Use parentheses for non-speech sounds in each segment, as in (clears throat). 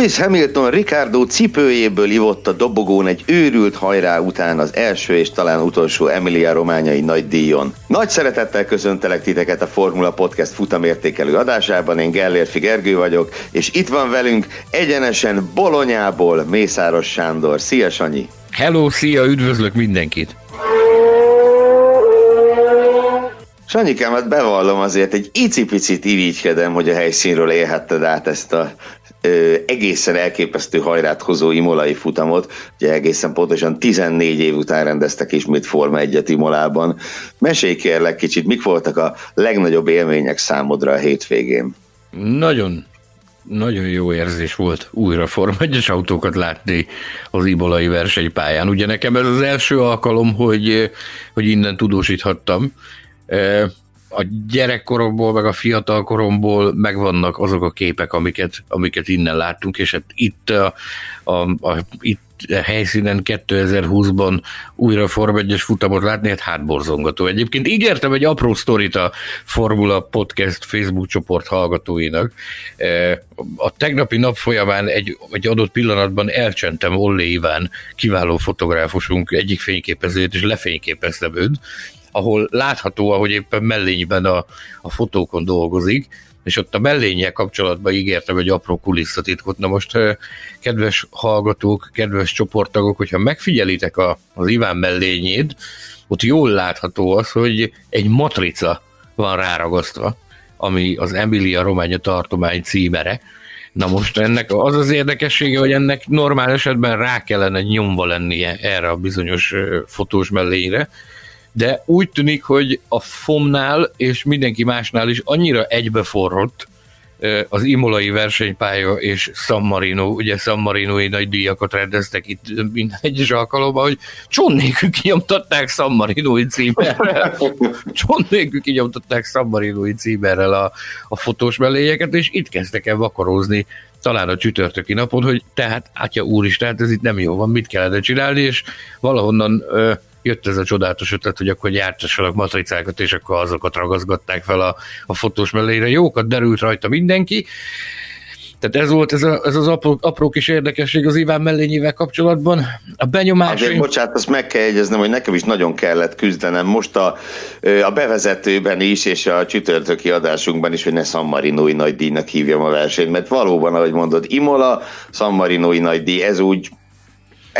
Lewis Hamilton Ricardo cipőjéből ivott a dobogón egy őrült hajrá után az első és talán utolsó Emilia Rományai nagy díjon. Nagy szeretettel köszöntelek titeket a Formula Podcast futamértékelő adásában, én Gellérfi Gergő vagyok, és itt van velünk egyenesen Bolonyából Mészáros Sándor. Szia Sanyi! Hello, szia, üdvözlök mindenkit! Sanyikám, hát bevallom azért, egy icipicit irigykedem, hogy a helyszínről élhetted át ezt a ö, egészen elképesztő hajrát hozó imolai futamot. Ugye egészen pontosan 14 év után rendeztek ismét Forma 1-et Imolában. Mesélj kérlek kicsit, mik voltak a legnagyobb élmények számodra a hétvégén? Nagyon nagyon jó érzés volt újra Forma 1 autókat látni az ibolai versenypályán. Ugye nekem ez az első alkalom, hogy, hogy innen tudósíthattam a gyerekkoromból, meg a fiatal koromból megvannak azok a képek, amiket, amiket innen láttunk, és hát itt a, a, a, itt a helyszínen 2020-ban újra Form 1 futamot látni, hát hátborzongató. Egyébként ígértem egy apró sztorit a Formula Podcast Facebook csoport hallgatóinak. A tegnapi nap folyamán egy, egy adott pillanatban elcsentem Olli Iván, kiváló fotográfusunk egyik fényképezőjét, és lefényképeztem őt, ahol látható, ahogy éppen mellényben a, a fotókon dolgozik, és ott a mellénye kapcsolatban ígértem egy apró kulisszatitkot. Na most, kedves hallgatók, kedves csoporttagok, hogyha megfigyelitek a, az Iván mellényét, ott jól látható az, hogy egy matrica van ráragasztva, ami az Emilia Románya tartomány címere. Na most ennek az az érdekessége, hogy ennek normál esetben rá kellene nyomva lennie erre a bizonyos fotós mellényre, de úgy tűnik, hogy a FOM-nál és mindenki másnál is annyira egybeforrott az imolai versenypálya és San Marino, ugye San Marinoi nagy díjakat rendeztek itt minden egyes alkalommal, hogy cson nélkül kinyomtatták San Marinoi címerrel, (laughs) cson nélkül kinyomtatták San Marinoi címerrel a, a fotós mellényeket, és itt kezdtek el vakarózni talán a csütörtöki napon, hogy tehát, átya úristen, ez itt nem jó van, mit kellene csinálni, és valahonnan ö, jött ez a csodálatos ötlet, hogy akkor gyártassanak matricákat, és akkor azokat ragaszgatták fel a, a fotós mellére. Jókat derült rajta mindenki, tehát ez volt ez, a, ez az apró, apró kis érdekesség az Iván mellényével kapcsolatban. A benyomás... Azért, bocsánat, azt meg kell jegyeznem, hogy nekem is nagyon kellett küzdenem. Most a, a bevezetőben is, és a csütörtöki adásunkban is, hogy ne San Marinoi nagy díjnak hívjam a versenyt, mert valóban, ahogy mondod, Imola, San Marinoi nagy díj, ez úgy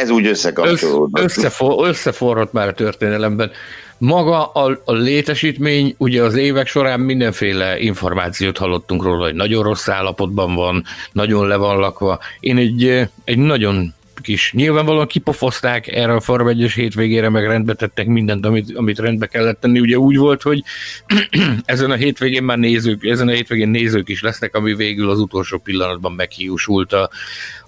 ez úgy összekapcsolódott. Összefor, összeforrott már a történelemben. Maga a, a létesítmény, ugye az évek során mindenféle információt hallottunk róla, hogy nagyon rossz állapotban van, nagyon le van lakva. Én egy, egy nagyon kis, nyilvánvalóan kipofozták erre a Form 1 hétvégére, meg rendbe tettek mindent, amit, amit rendbe kellett tenni. Ugye úgy volt, hogy (clears throat) ezen a hétvégén már nézők, ezen a hétvégén nézők is lesznek, ami végül az utolsó pillanatban meghiúsult a,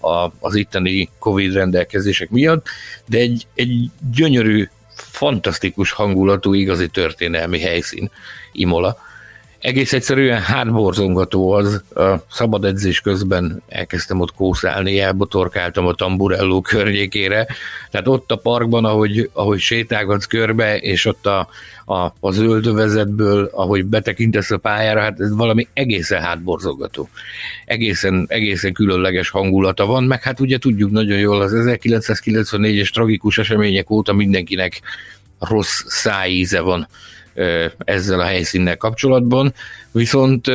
a, az itteni Covid rendelkezések miatt, de egy, egy gyönyörű, fantasztikus hangulatú, igazi történelmi helyszín Imola egész egyszerűen hátborzongató az, a szabad edzés közben elkezdtem ott kószálni, elbotorkáltam a tamburelló környékére, tehát ott a parkban, ahogy, ahogy sétálgatsz körbe, és ott a, a, a zöldövezetből, ahogy betekintesz a pályára, hát ez valami egészen hátborzongató. Egészen, egészen különleges hangulata van, meg hát ugye tudjuk nagyon jól, az 1994-es tragikus események óta mindenkinek rossz szájíze van ezzel a helyszínnel kapcsolatban, viszont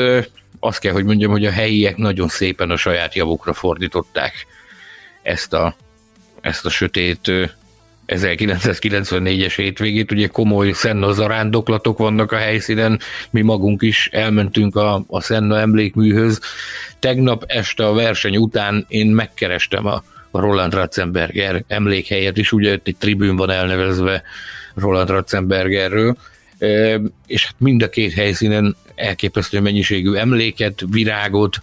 azt kell, hogy mondjam, hogy a helyiek nagyon szépen a saját javukra fordították ezt a, ezt a sötét 1994-es hétvégét, ugye komoly Szenna zarándoklatok vannak a helyszínen, mi magunk is elmentünk a, a Szenna emlékműhöz. Tegnap este a verseny után én megkerestem a, Roland Ratzenberger emlékhelyet is, ugye egy tribűn van elnevezve Roland Ratzenbergerről, és hát mind a két helyszínen elképesztő mennyiségű emléket, virágot,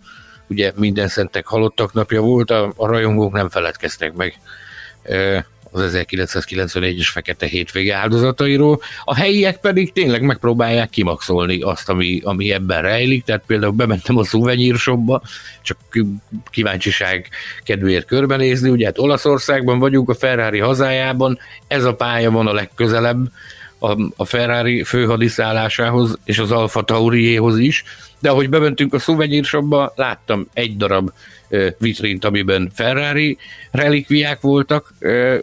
ugye minden szentek halottak napja volt, a, a rajongók nem feledkeztek meg az 1991-es fekete hétvége áldozatairól, a helyiek pedig tényleg megpróbálják kimaxolni azt, ami, ami ebben rejlik, tehát például bementem a szuvenyírsobba, csak kíváncsiság kedvéért körbenézni, ugye hát Olaszországban vagyunk, a Ferrari hazájában, ez a pálya van a legközelebb, a, a Ferrari főhadiszállásához és az Alfa Tauriéhoz is, de ahogy bementünk a szuvenyírsobba, láttam egy darab vitrint, amiben Ferrari relikviák voltak,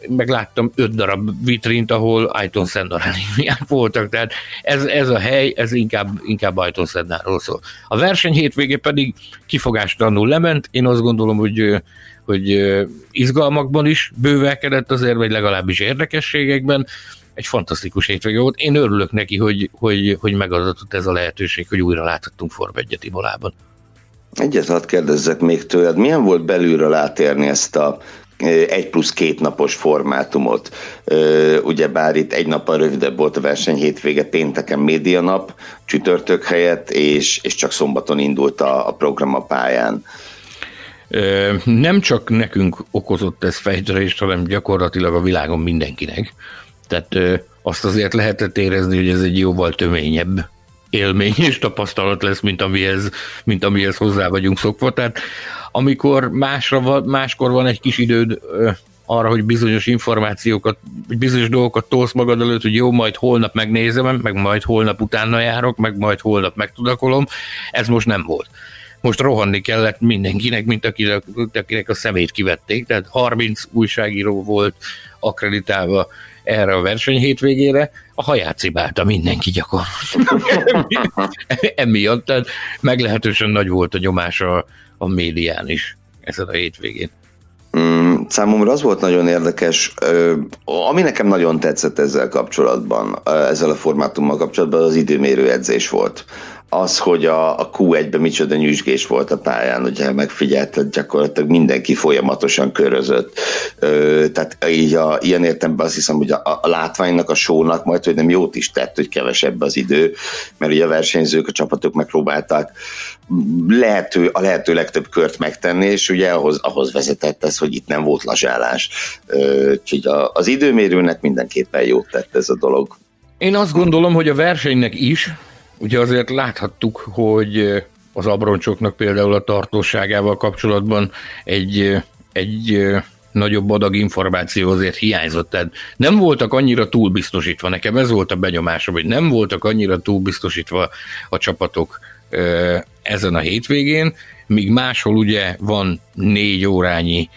meg láttam öt darab vitrint, ahol Ayton Senna relikviák voltak, tehát ez, ez a hely, ez inkább, inkább Ayton Sennáról szól. A verseny hétvége pedig kifogástalanul lement, én azt gondolom, hogy hogy izgalmakban is bővelkedett azért, vagy legalábbis érdekességekben, egy fantasztikus hétvége volt. Én örülök neki, hogy, hogy, hogy megadatott ez a lehetőség, hogy újra láthattunk Form 1 Ibolában. Egyet hadd kérdezzek még tőled, milyen volt belülről átérni ezt a egy plusz két napos formátumot. Ugye bár itt egy nappal rövidebb volt a verseny hétvége, pénteken média nap, csütörtök helyett, és, és csak szombaton indult a, a program a pályán. Nem csak nekünk okozott ez fejtörést, hanem gyakorlatilag a világon mindenkinek. Tehát azt azért lehetett érezni, hogy ez egy jóval töményebb élmény és tapasztalat lesz, mint amihez, mint amihez hozzá vagyunk szokva. Tehát amikor másra, máskor van egy kis időd arra, hogy bizonyos információkat, bizonyos dolgokat tolsz magad előtt, hogy jó, majd holnap megnézem, meg majd holnap utána járok, meg majd holnap megtudakolom, ez most nem volt. Most rohanni kellett mindenkinek, mint akinek, akinek a szemét kivették, tehát 30 újságíró volt akreditálva erre a verseny hétvégére, a haját cibálta mindenki gyakorlatilag. (laughs) Emiatt, tehát meglehetősen nagy volt a nyomás a, a médián is ezen a hétvégén. Mm, számomra az volt nagyon érdekes, ami nekem nagyon tetszett ezzel kapcsolatban, ezzel a formátummal kapcsolatban, az időmérő edzés volt az, hogy a, a Q1-ben micsoda nyüzsgés volt a pályán, ugye megfigyelted, gyakorlatilag mindenki folyamatosan körözött. Ö, tehát így a, ilyen értemben azt hiszem, hogy a, a látványnak, a sónak majd, hogy nem jót is tett, hogy kevesebb az idő, mert ugye a versenyzők, a csapatok megpróbálták lehető, a lehető legtöbb kört megtenni, és ugye ahhoz, ahhoz vezetett ez, hogy itt nem volt lazsálás. Úgyhogy az időmérőnek mindenképpen jót tett ez a dolog. Én azt gondolom, hogy a versenynek is, Ugye azért láthattuk, hogy az abroncsoknak például a tartóságával kapcsolatban egy, egy nagyobb adag információ azért hiányzott. Tehát nem voltak annyira túlbiztosítva, nekem ez volt a benyomásom, hogy nem voltak annyira túlbiztosítva a csapatok ezen a hétvégén, míg máshol ugye van négy órányi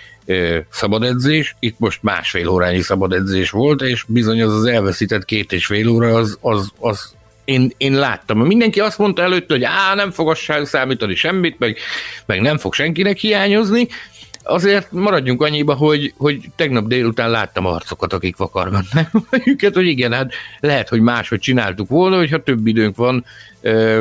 szabadedzés, itt most másfél órányi szabadedzés volt, és bizony az az elveszített két és fél óra az, az, az én, én láttam. Mindenki azt mondta előtt, hogy á, nem fog számítani semmit, meg, meg nem fog senkinek hiányozni, azért maradjunk annyiba, hogy, hogy tegnap délután láttam arcokat, akik vakargatnak (laughs) őket, hogy igen, hát lehet, hogy máshogy csináltuk volna, hogyha több időnk van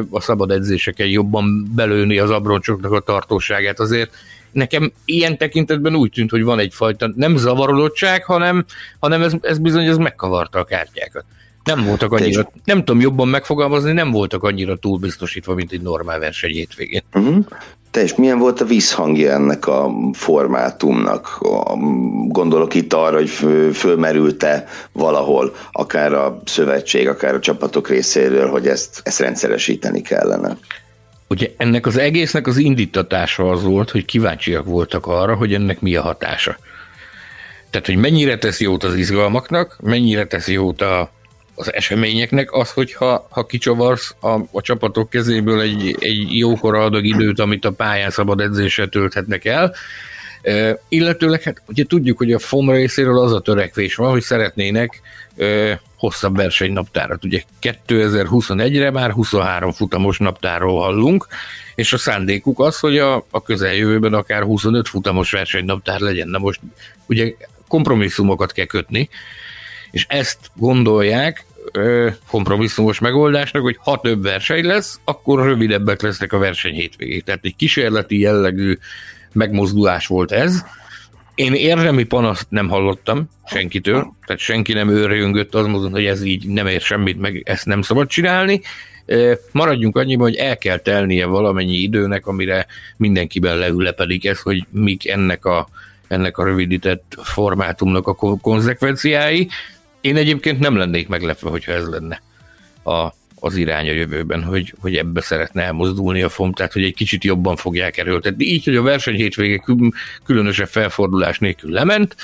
a szabad edzéseken jobban belőni az abroncsoknak a tartóságát. Azért nekem ilyen tekintetben úgy tűnt, hogy van egyfajta nem zavarodottság, hanem, hanem ez, ez bizony ez megkavarta a kártyákat. Nem voltak annyira, nem tudom jobban megfogalmazni, nem voltak annyira túlbiztosítva, mint egy normál verseny hétvégén. Uh-huh. Te és milyen volt a visszhangja ennek a formátumnak? Gondolok itt arra, hogy fölmerült-e valahol, akár a szövetség, akár a csapatok részéről, hogy ezt, ezt rendszeresíteni kellene. Ugye ennek az egésznek az indítatása az volt, hogy kíváncsiak voltak arra, hogy ennek mi a hatása. Tehát, hogy mennyire tesz jót az izgalmaknak, mennyire tesz jót a, az eseményeknek az, hogyha ha kicsavarsz a, a csapatok kezéből egy, egy jókora adag időt, amit a pályán szabad edzéssel tölthetnek el, e, illetőleg hát ugye tudjuk, hogy a FOM részéről az a törekvés van, hogy szeretnének e, hosszabb versenynaptárat. Ugye 2021-re már 23 futamos naptárról hallunk, és a szándékuk az, hogy a, a közeljövőben akár 25 futamos versenynaptár legyen. Na most ugye kompromisszumokat kell kötni, és ezt gondolják kompromisszumos megoldásnak, hogy ha több verseny lesz, akkor rövidebbek lesznek a verseny hétvégék. Tehát egy kísérleti jellegű megmozdulás volt ez. Én érdemi panaszt nem hallottam senkitől, tehát senki nem őrjöngött az módon, hogy ez így nem ér semmit, meg ezt nem szabad csinálni. Maradjunk annyiban, hogy el kell telnie valamennyi időnek, amire mindenkiben leülepedik ez, hogy mik ennek a ennek a rövidített formátumnak a konzekvenciái. Én egyébként nem lennék meglepve, hogyha ez lenne a, az irány a jövőben, hogy, hogy ebbe szeretne elmozdulni a FOM, tehát hogy egy kicsit jobban fogják erőltetni. Így, hogy a verseny hétvége különösebb felfordulás nélkül lement,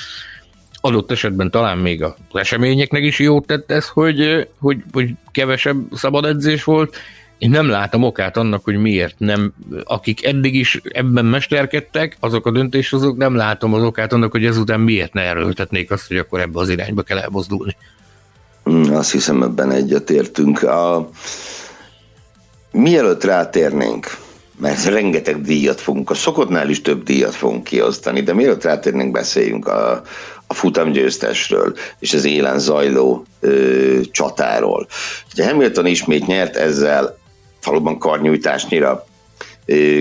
adott esetben talán még az eseményeknek is jót tett ez, hogy, hogy, hogy kevesebb szabad edzés volt. Én nem látom okát annak, hogy miért nem, akik eddig is ebben mesterkedtek, azok a döntéshozók, nem látom az okát annak, hogy ezután miért ne erőltetnék azt, hogy akkor ebbe az irányba kell elmozdulni. Hmm, azt hiszem, ebben egyetértünk. A... Mielőtt rátérnénk, mert rengeteg díjat fogunk, a szokottnál is több díjat fogunk kiosztani, de mielőtt rátérnénk, beszéljünk a, a futamgyőztesről és az élen zajló ö, csatáról. Ugye Hamilton ismét nyert, ezzel valóban karnyújtásnyira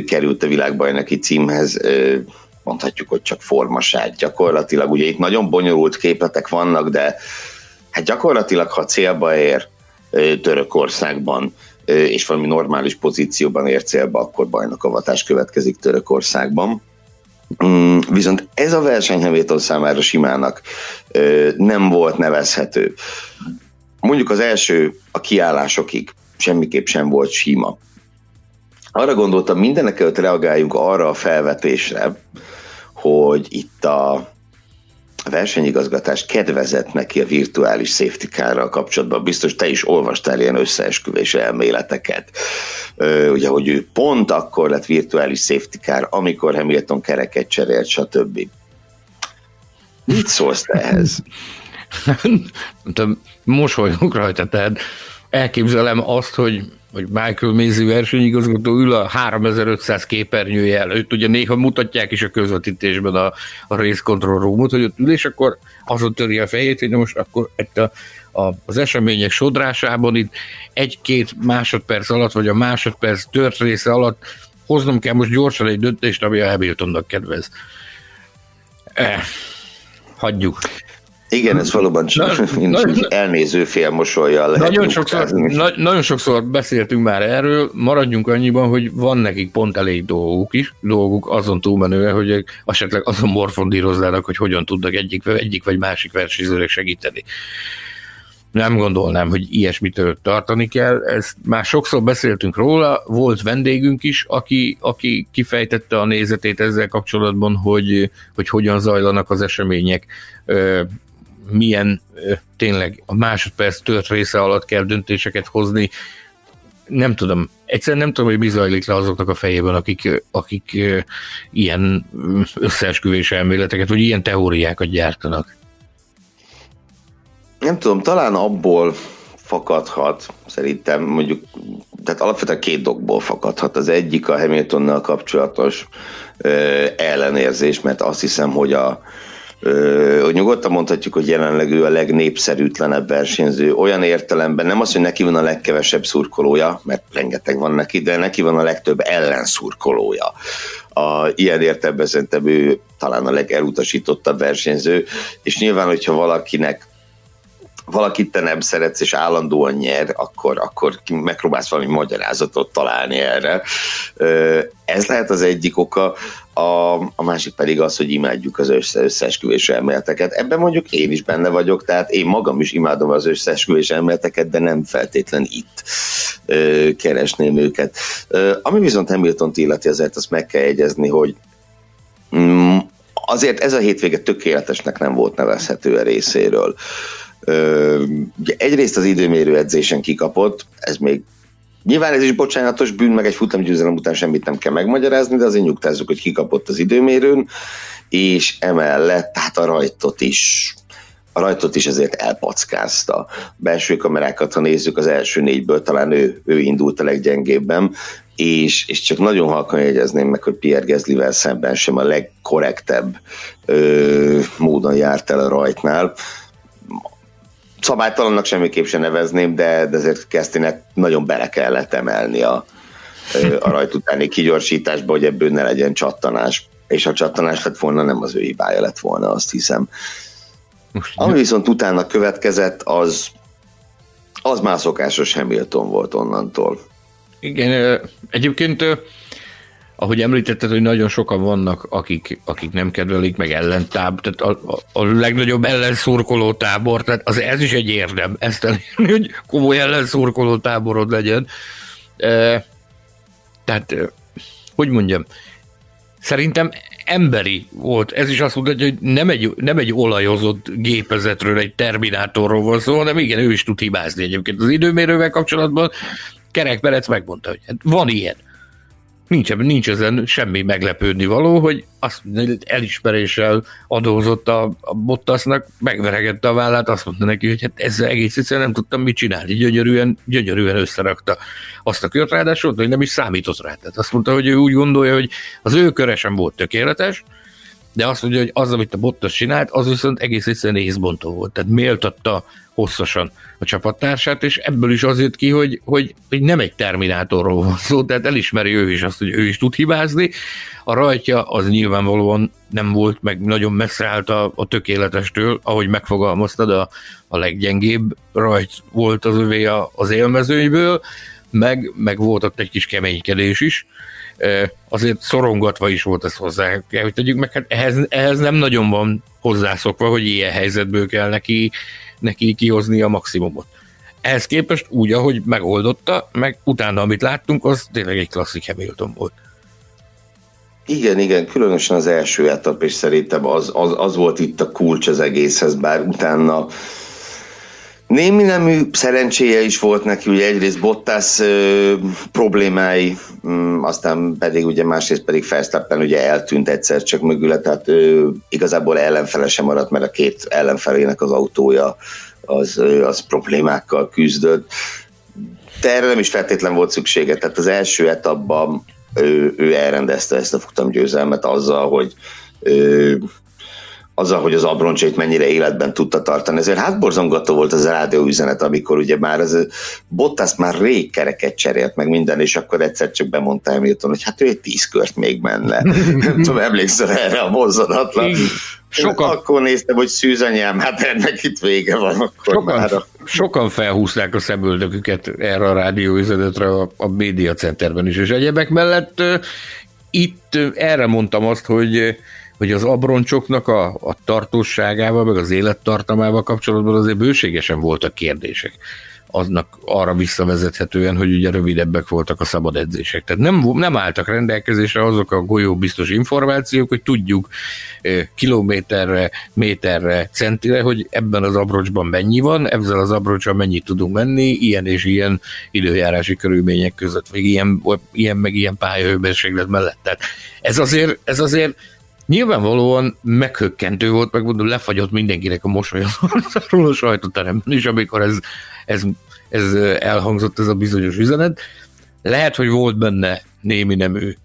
került a világbajnoki címhez, ö, mondhatjuk, hogy csak formaság gyakorlatilag. Ugye itt nagyon bonyolult képletek vannak, de hát gyakorlatilag, ha célba ér ö, Törökországban, és valami normális pozícióban ér célba, akkor bajnokavatás következik Törökországban. Mm, viszont ez a verseny Hamilton számára simának nem volt nevezhető. Mondjuk az első a kiállásokig semmiképp sem volt sima. Arra gondoltam, mindenek előtt reagáljunk arra a felvetésre, hogy itt a versenyigazgatás kedvezett neki a virtuális safety car kapcsolatban. Biztos te is olvastál ilyen összeesküvés elméleteket. Ugye, hogy ő pont akkor lett virtuális safety car, amikor Hamilton kereket cserélt, stb. Mit szólsz te ehhez? Mosolyunk rajta, tehát elképzelem azt, hogy hogy Michael Maisie versenyigazgató ül a 3500 képernyője előtt, ugye néha mutatják is a közvetítésben a, a race control roomot, hogy ott ül, és akkor azon töri a fejét, hogy most akkor itt a, a, az események sodrásában itt egy-két másodperc alatt, vagy a másodperc tört része alatt hoznom kell most gyorsan egy döntést, ami a Hamiltonnak kedvez. Eh, hagyjuk. Igen, ez valóban csak na, (laughs) na, elnéző félmosolyjal lehet nagyon sokszor, na, nagyon sokszor beszéltünk már erről, maradjunk annyiban, hogy van nekik pont elég dolguk is, dolguk azon túlmenően, hogy esetleg azon morfondíroznának, hogy hogyan tudnak egyik, egyik vagy másik versenyzőnek segíteni. Nem gondolnám, hogy ilyesmitől tartani kell. Ezt már sokszor beszéltünk róla, volt vendégünk is, aki, aki kifejtette a nézetét ezzel kapcsolatban, hogy, hogy hogyan zajlanak az események milyen tényleg a másodperc tört része alatt kell döntéseket hozni, nem tudom, egyszerűen nem tudom, hogy mi zajlik le azoknak a fejében, akik, akik ilyen összeesküvés elméleteket, vagy ilyen teóriákat gyártanak. Nem tudom, talán abból fakadhat, szerintem mondjuk, tehát alapvetően két dolgból fakadhat. Az egyik a Hamiltonnal kapcsolatos ö, ellenérzés, mert azt hiszem, hogy a, hogy nyugodtan mondhatjuk, hogy jelenleg ő a legnépszerűtlenebb versenyző. Olyan értelemben nem az, hogy neki van a legkevesebb szurkolója, mert rengeteg van neki, de neki van a legtöbb ellenszurkolója. A, ilyen értelemben szerintem ő talán a legelutasítottabb versenyző, és nyilván, hogyha valakinek valakit te nem szeretsz, és állandóan nyer, akkor, akkor megpróbálsz valami magyarázatot találni erre. Ez lehet az egyik oka, a, a másik pedig az, hogy imádjuk az össze összeesküvés elméleteket. Ebben mondjuk én is benne vagyok, tehát én magam is imádom az összeesküvés elméleteket, de nem feltétlen itt keresném őket. Ami viszont Hamilton illeti, azért azt meg kell jegyezni, hogy mm, azért ez a hétvége tökéletesnek nem volt nevezhető a részéről. Ugye egyrészt az időmérő edzésen kikapott, ez még Nyilván ez is bocsánatos bűn, meg egy futamgyőzelem után semmit nem kell megmagyarázni, de azért nyugtázzuk, hogy kikapott az időmérőn, és emellett tehát a rajtot is a rajtot is azért elpackázta. Belső kamerákat, ha nézzük, az első négyből talán ő, ő indult a leggyengébben, és, és csak nagyon halkan jegyezném meg, hogy Pierre Gezlivel szemben sem a legkorrektebb ö, módon járt el a rajtnál szabálytalannak semmiképp sem nevezném, de, de azért Kesztinek nagyon bele kellett emelni a, a rajt utáni kigyorsításba, hogy ebből ne legyen csattanás. És ha csattanás lett volna, nem az ő hibája lett volna, azt hiszem. Most Ami viszont utána következett, az, az már szokásos Hamilton volt onnantól. Igen, egyébként ahogy említetted, hogy nagyon sokan vannak, akik, akik nem kedvelik, meg ellentáb, tehát a, a, a legnagyobb ellenszurkoló tábor, tehát az, ez is egy érdem, ezt elérni, hogy komoly ellenszurkoló táborod legyen. E, tehát, hogy mondjam, szerintem emberi volt. Ez is azt mutatja, hogy nem egy, nem egy olajozott gépezetről, egy terminátorról van szó, hanem igen, ő is tud hibázni egyébként. Az időmérővel kapcsolatban Kerek Perec megmondta, hogy hát van ilyen. Nincs, nincs ezen semmi meglepődni való, hogy azt elismeréssel adózott a, a Bottasnak, megveregette a vállát, azt mondta neki, hogy hát ezzel egész egyszerűen nem tudtam mit csinálni. Gyönyörűen, gyönyörűen összerakta azt a kört, ráadásul hogy nem is számított rá. Tehát azt mondta, hogy ő úgy gondolja, hogy az ő köre sem volt tökéletes, de azt mondja, hogy az, amit a Bottas csinált, az viszont egész egyszerűen észbontó volt. Tehát méltatta hosszasan a csapattársát, és ebből is azért ki, hogy, hogy, hogy nem egy terminátorról van szó, tehát elismeri ő is azt, hogy ő is tud hibázni. A rajtja az nyilvánvalóan nem volt, meg nagyon messze állt a, a tökéletestől, ahogy megfogalmaztad, a, a leggyengébb rajt volt az övé az élmezőiből, meg, meg volt ott egy kis keménykedés is, azért szorongatva is volt ez hozzá, hogy tegyük meg, hát ehhez, ehhez nem nagyon van hozzászokva, hogy ilyen helyzetből kell neki neki kihozni a maximumot. Ehhez képest úgy, ahogy megoldotta, meg utána, amit láttunk, az tényleg egy klasszik Hamilton volt. Igen, igen, különösen az első etap, és szerintem az, az, az volt itt a kulcs az egészhez, bár utána Némi nemű szerencséje is volt neki, ugye egyrészt Bottas ö, problémái, mm, aztán pedig ugye másrészt pedig Verstappen ugye eltűnt egyszer csak mögüle, tehát ö, igazából ellenfele sem maradt, mert a két ellenfelének az autója az, ö, az problémákkal küzdött. De erre nem is feltétlen volt szüksége, tehát az első etapban ő, ő elrendezte ezt a futamgyőzelmet azzal, hogy ö, azzal, hogy az abroncsait mennyire életben tudta tartani. Ezért hát borzongató volt az a rádióüzenet, amikor ugye már az Bottas már rég kereket cserélt meg minden, és akkor egyszer csak bemondta Hamilton, hogy hát ő egy tíz kört még menne. (laughs) Nem tudom, emlékszel erre a mozzanatlan. Sokan... Akkor néztem, hogy szűzanyám, hát ennek itt vége van. Akkor sokan, már a... sokan felhúzták a szemöldöküket erre a rádióüzenetre a, a média centerben is, és egyebek mellett itt erre mondtam azt, hogy hogy az abroncsoknak a, a tartóságával, meg az élettartamával kapcsolatban azért bőségesen voltak kérdések. Aznak arra visszavezethetően, hogy ugye rövidebbek voltak a szabad edzések. Tehát nem, nem álltak rendelkezésre azok a golyó biztos információk, hogy tudjuk kilométerre, méterre, centire, hogy ebben az abroncsban mennyi van, ezzel az abroncsal mennyit tudunk menni, ilyen és ilyen időjárási körülmények között, vagy ilyen, ilyen meg ilyen pályahőmérséklet mellett. Tehát ez azért, ez azért Nyilvánvalóan meghökkentő volt, megmondom, lefagyott mindenkinek a mosoly (laughs) a sajtóteremben is, amikor ez, ez, ez elhangzott ez a bizonyos üzenet. Lehet, hogy volt benne némi nemű,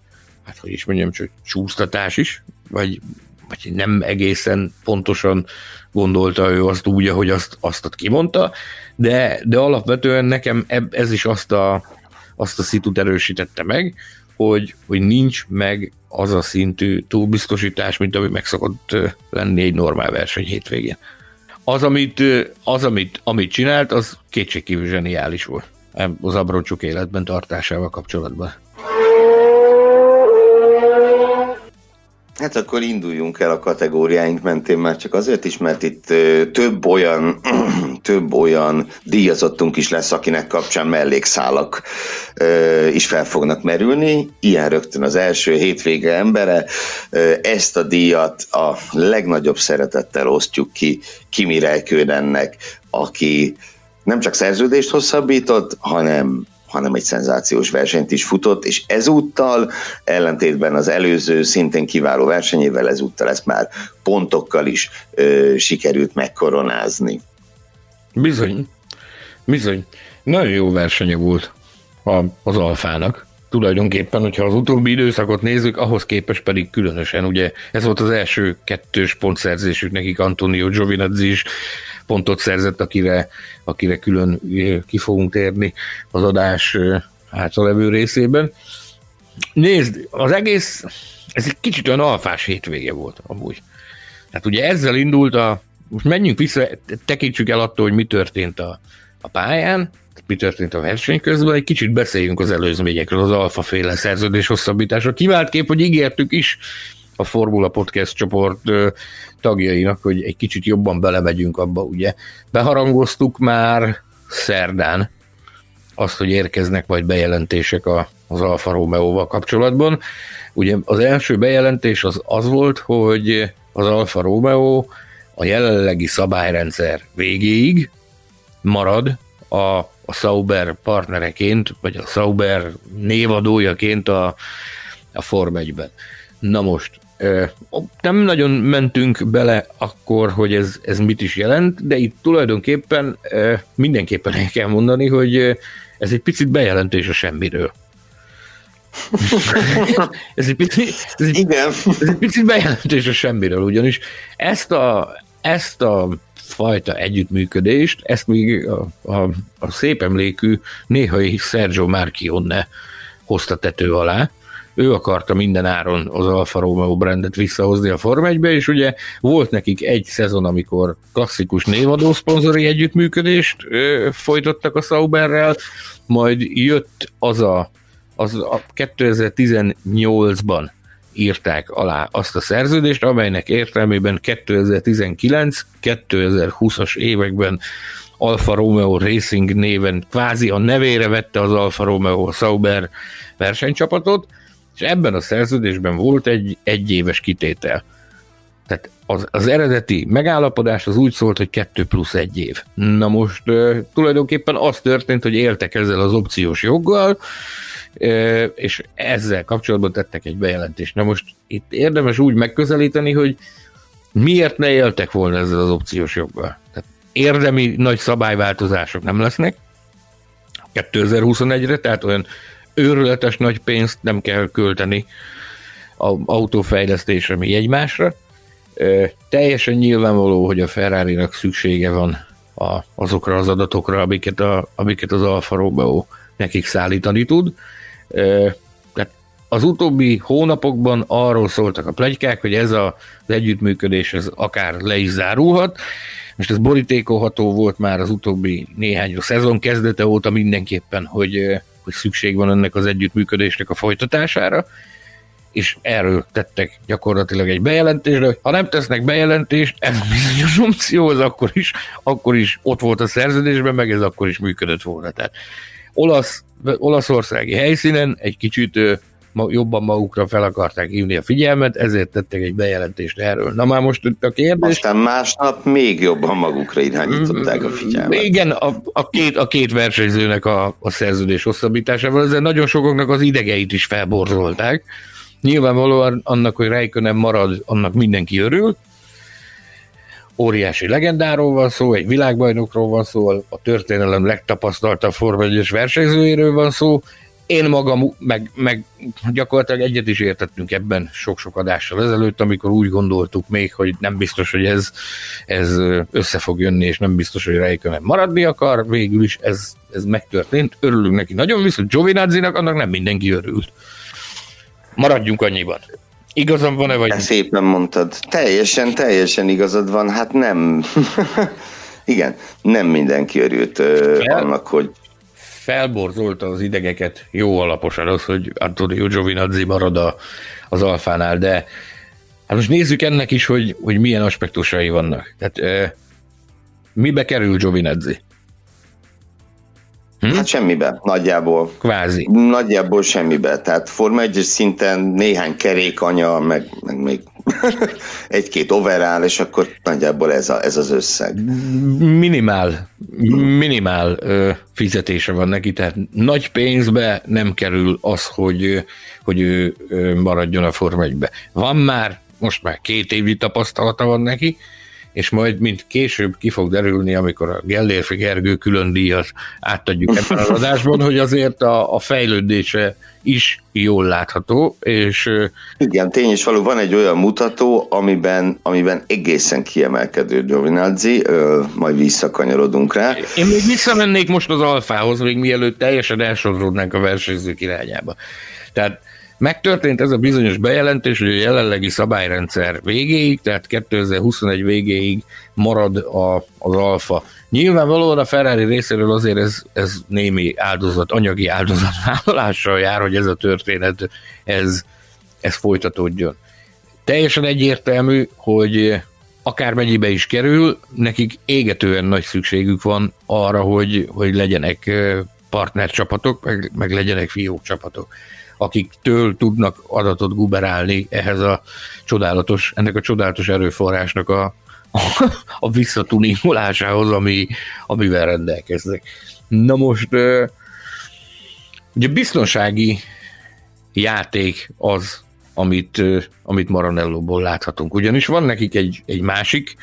hát hogy is mondjam, csak csúsztatás is, vagy, vagy nem egészen pontosan gondolta ő azt úgy, ahogy azt, azt kimondta, de, de alapvetően nekem ez is azt a, azt a szitut erősítette meg, hogy, hogy nincs meg az a szintű túlbiztosítás, mint ami meg szokott lenni egy normál verseny hétvégén. Az, amit, az, amit, amit csinált, az kétségkívül zseniális volt az abroncsok életben tartásával kapcsolatban. Hát akkor induljunk el a kategóriáink mentén már csak azért is, mert itt több olyan, (clears throat) több olyan díjazottunk is lesz, akinek kapcsán mellékszálak is fel fognak merülni. Ilyen rögtön az első hétvége embere. Ezt a díjat a legnagyobb szeretettel osztjuk ki Kimi Räikkönennek, aki nem csak szerződést hosszabbított, hanem hanem egy szenzációs versenyt is futott, és ezúttal, ellentétben az előző szintén kiváló versenyével, ezúttal ezt már pontokkal is ö, sikerült megkoronázni. Bizony, bizony. Nagyon jó versenye volt az Alfának. Tulajdonképpen, hogyha az utóbbi időszakot nézzük, ahhoz képest pedig különösen, ugye ez volt az első kettős pontszerzésük nekik, Antonio Giovinazzi is pontot szerzett, akire, akire külön ki fogunk térni az adás hátralevő részében. Nézd, az egész, ez egy kicsit olyan alfás hétvége volt amúgy. Hát ugye ezzel indult a, most menjünk vissza, tekintsük el attól, hogy mi történt a, a pályán, mi történt a verseny közben, egy kicsit beszéljünk az előzményekről, az alfa féle szerződés hosszabbításra. Kivált kép, hogy ígértük is a Formula Podcast csoport tagjainak, hogy egy kicsit jobban belemegyünk abba, ugye. Beharangoztuk már szerdán azt, hogy érkeznek majd bejelentések a, az Alfa Romeo-val kapcsolatban. Ugye az első bejelentés az az volt, hogy az Alfa Romeo a jelenlegi szabályrendszer végéig marad a, a Sauber partnereként, vagy a Sauber névadójaként a, a Form 1-ben. Na most, nem nagyon mentünk bele akkor, hogy ez, ez mit is jelent, de itt tulajdonképpen mindenképpen el kell mondani, hogy ez egy picit bejelentés a semmiről. (laughs) ez, egy picit, ez, egy, Igen. ez egy picit bejelentés a semmiről, ugyanis ezt a, ezt a fajta együttműködést, ezt még a, a, a szép emlékű néhai Sergio Marchionne hozta tető alá, ő akarta minden áron az Alfa Romeo brandet visszahozni a Form 1 és ugye volt nekik egy szezon, amikor klasszikus névadó szponzori együttműködést ö, folytattak a Sauberrel, majd jött az a, az a 2018-ban írták alá azt a szerződést, amelynek értelmében 2019-2020-as években Alfa Romeo Racing néven kvázi a nevére vette az Alfa Romeo Sauber versenycsapatot, és ebben a szerződésben volt egy egyéves kitétel. Tehát az, az eredeti megállapodás az úgy szólt, hogy 2 plusz egy év. Na most uh, tulajdonképpen az történt, hogy éltek ezzel az opciós joggal, uh, és ezzel kapcsolatban tettek egy bejelentést. Na most itt érdemes úgy megközelíteni, hogy miért ne éltek volna ezzel az opciós joggal. Tehát érdemi nagy szabályváltozások nem lesznek 2021-re, tehát olyan őrületes nagy pénzt nem kell költeni a autófejlesztésre, mi egymásra. Teljesen nyilvánvaló, hogy a ferrari szüksége van a, azokra az adatokra, amiket, a, amiket az Alfa Romeo nekik szállítani tud. Tehát az utóbbi hónapokban arról szóltak a plegykák, hogy ez a, az együttműködés ez akár le is zárulhat. Most ez borítékolható volt már az utóbbi néhány szezon kezdete óta mindenképpen, hogy hogy szükség van ennek az együttműködésnek a folytatására, és erről tettek gyakorlatilag egy bejelentést, de ha nem tesznek bejelentést, ez bizonyos opció, az akkor is, akkor is ott volt a szerződésben, meg ez akkor is működött volna. Tehát olasz, olaszországi helyszínen egy kicsit jobban magukra fel akarták hívni a figyelmet, ezért tettek egy bejelentést erről. Na már most itt a kérdés... Aztán másnap még jobban magukra irányították a figyelmet. Igen, a, a, két, a két versenyzőnek a, a szerződés hosszabbításával, ezzel nagyon sokaknak az idegeit is felborzolták. Nyilvánvalóan annak, hogy Räikkönen marad, annak mindenki örül. Óriási legendáról van szó, egy világbajnokról van szó, a történelem legtapasztaltabb Forma 1 versenyzőjéről van szó, én magam, meg, meg gyakorlatilag egyet is értettünk ebben sok-sok adással ezelőtt, amikor úgy gondoltuk még, hogy nem biztos, hogy ez, ez össze fog jönni, és nem biztos, hogy Räikkönen maradni akar, végül is ez, ez megtörtént. Örülünk neki nagyon, viszont Giovinazzi-nak annak nem mindenki örült. Maradjunk annyiban. Igazam van-e, vagy? Szépen mondtad. Teljesen, teljesen igazad van. Hát nem. (laughs) Igen, nem mindenki örült Fel? annak, hogy felborzolta az idegeket jó alaposan az, hogy Antonio Giovinazzi marad a, az alfánál, de hát most nézzük ennek is, hogy, hogy milyen aspektusai vannak. Tehát e, mibe kerül Giovinazzi? Hm? Hát semmibe, nagyjából. Kvázi. Nagyjából semmibe. Tehát Forma 1 szinten néhány kerékanya, meg, meg még egy-két overall, és akkor nagyjából ez, a, ez az összeg. Minimál, minimál ö, fizetése van neki, tehát nagy pénzbe nem kerül az, hogy, hogy ő maradjon a Forma 1-be. Van már, most már két évi tapasztalata van neki, és majd, mint később ki fog derülni, amikor a Gellérfi Gergő külön díjat átadjuk ebben az adásban, hogy azért a, a fejlődése is jól látható, és... Igen, tény és való, van egy olyan mutató, amiben, amiben egészen kiemelkedő Giovinazzi, majd visszakanyarodunk rá. Én még visszamennék most az alfához, még mielőtt teljesen elsodródnánk a versenyzők irányába. Tehát Megtörtént ez a bizonyos bejelentés, hogy a jelenlegi szabályrendszer végéig, tehát 2021 végéig marad a, az alfa. Nyilvánvalóan a Ferrari részéről azért ez, ez némi áldozat, anyagi áldozatvállalással jár, hogy ez a történet, ez, ez folytatódjon. Teljesen egyértelmű, hogy akár mennyibe is kerül, nekik égetően nagy szükségük van arra, hogy, hogy legyenek partnercsapatok, meg, meg legyenek fiók csapatok akiktől tudnak adatot guberálni ehhez a csodálatos, ennek a csodálatos erőforrásnak a, a, a visszatunimulásához, ami, amivel rendelkeznek. Na most ugye biztonsági játék az, amit, amit Maranellóból láthatunk. Ugyanis van nekik egy, egy másik